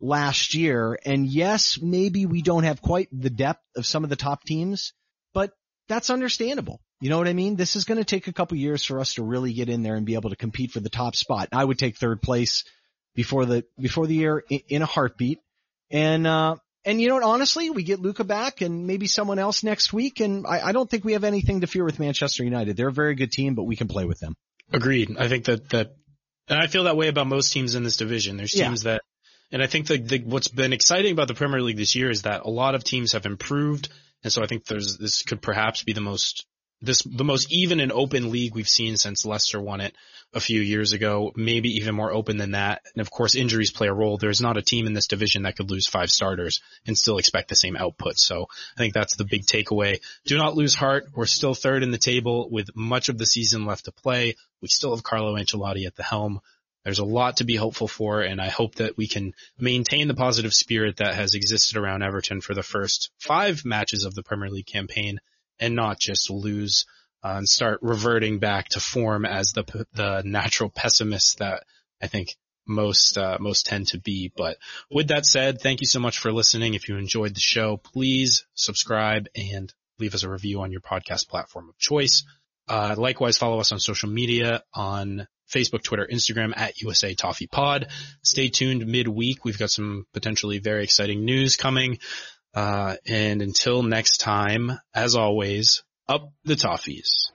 C: last year. And yes, maybe we don't have quite the depth of some of the top teams, but that's understandable. You know what I mean? This is going to take a couple years for us to really get in there and be able to compete for the top spot. I would take third place before the before the year in a heartbeat. And uh, and you know what? Honestly, we get Luca back and maybe someone else next week, and I, I don't think we have anything to fear with Manchester United. They're a very good team, but we can play with them.
B: Agreed. I think that that, and I feel that way about most teams in this division. There's teams yeah. that, and I think that the, what's been exciting about the Premier League this year is that a lot of teams have improved, and so I think there's this could perhaps be the most this the most even and open league we've seen since Leicester won it a few years ago, maybe even more open than that. And of course, injuries play a role. There's not a team in this division that could lose five starters and still expect the same output. So I think that's the big takeaway. Do not lose heart. We're still third in the table with much of the season left to play. We still have Carlo Ancelotti at the helm. There's a lot to be hopeful for, and I hope that we can maintain the positive spirit that has existed around Everton for the first five matches of the Premier League campaign and not just lose uh, and start reverting back to form as the the natural pessimists that I think most uh, most tend to be. But with that said, thank you so much for listening. If you enjoyed the show, please subscribe and leave us a review on your podcast platform of choice. Uh, likewise, follow us on social media on Facebook, Twitter, Instagram at USA Toffee Pod. Stay tuned midweek. We've got some potentially very exciting news coming. Uh, and until next time, as always, up the toffees.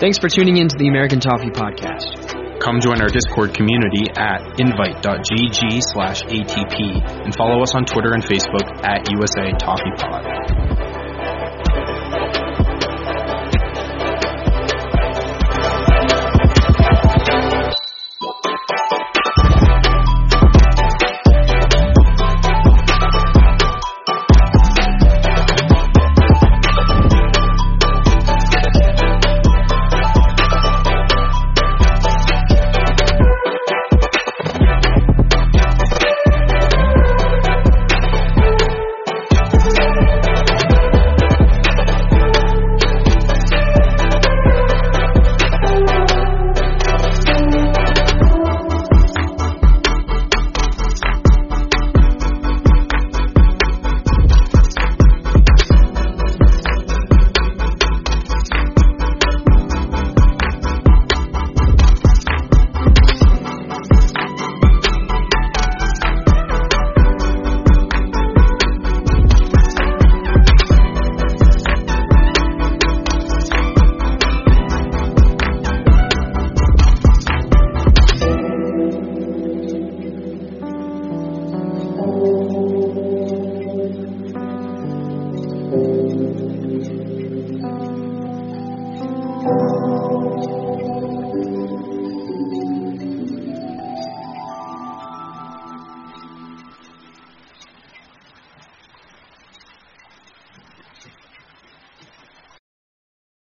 D: Thanks for tuning in to the American Toffee Podcast.
B: Come join our Discord community at invite.gg slash ATP and follow us on Twitter and Facebook at USA Toffee Pod.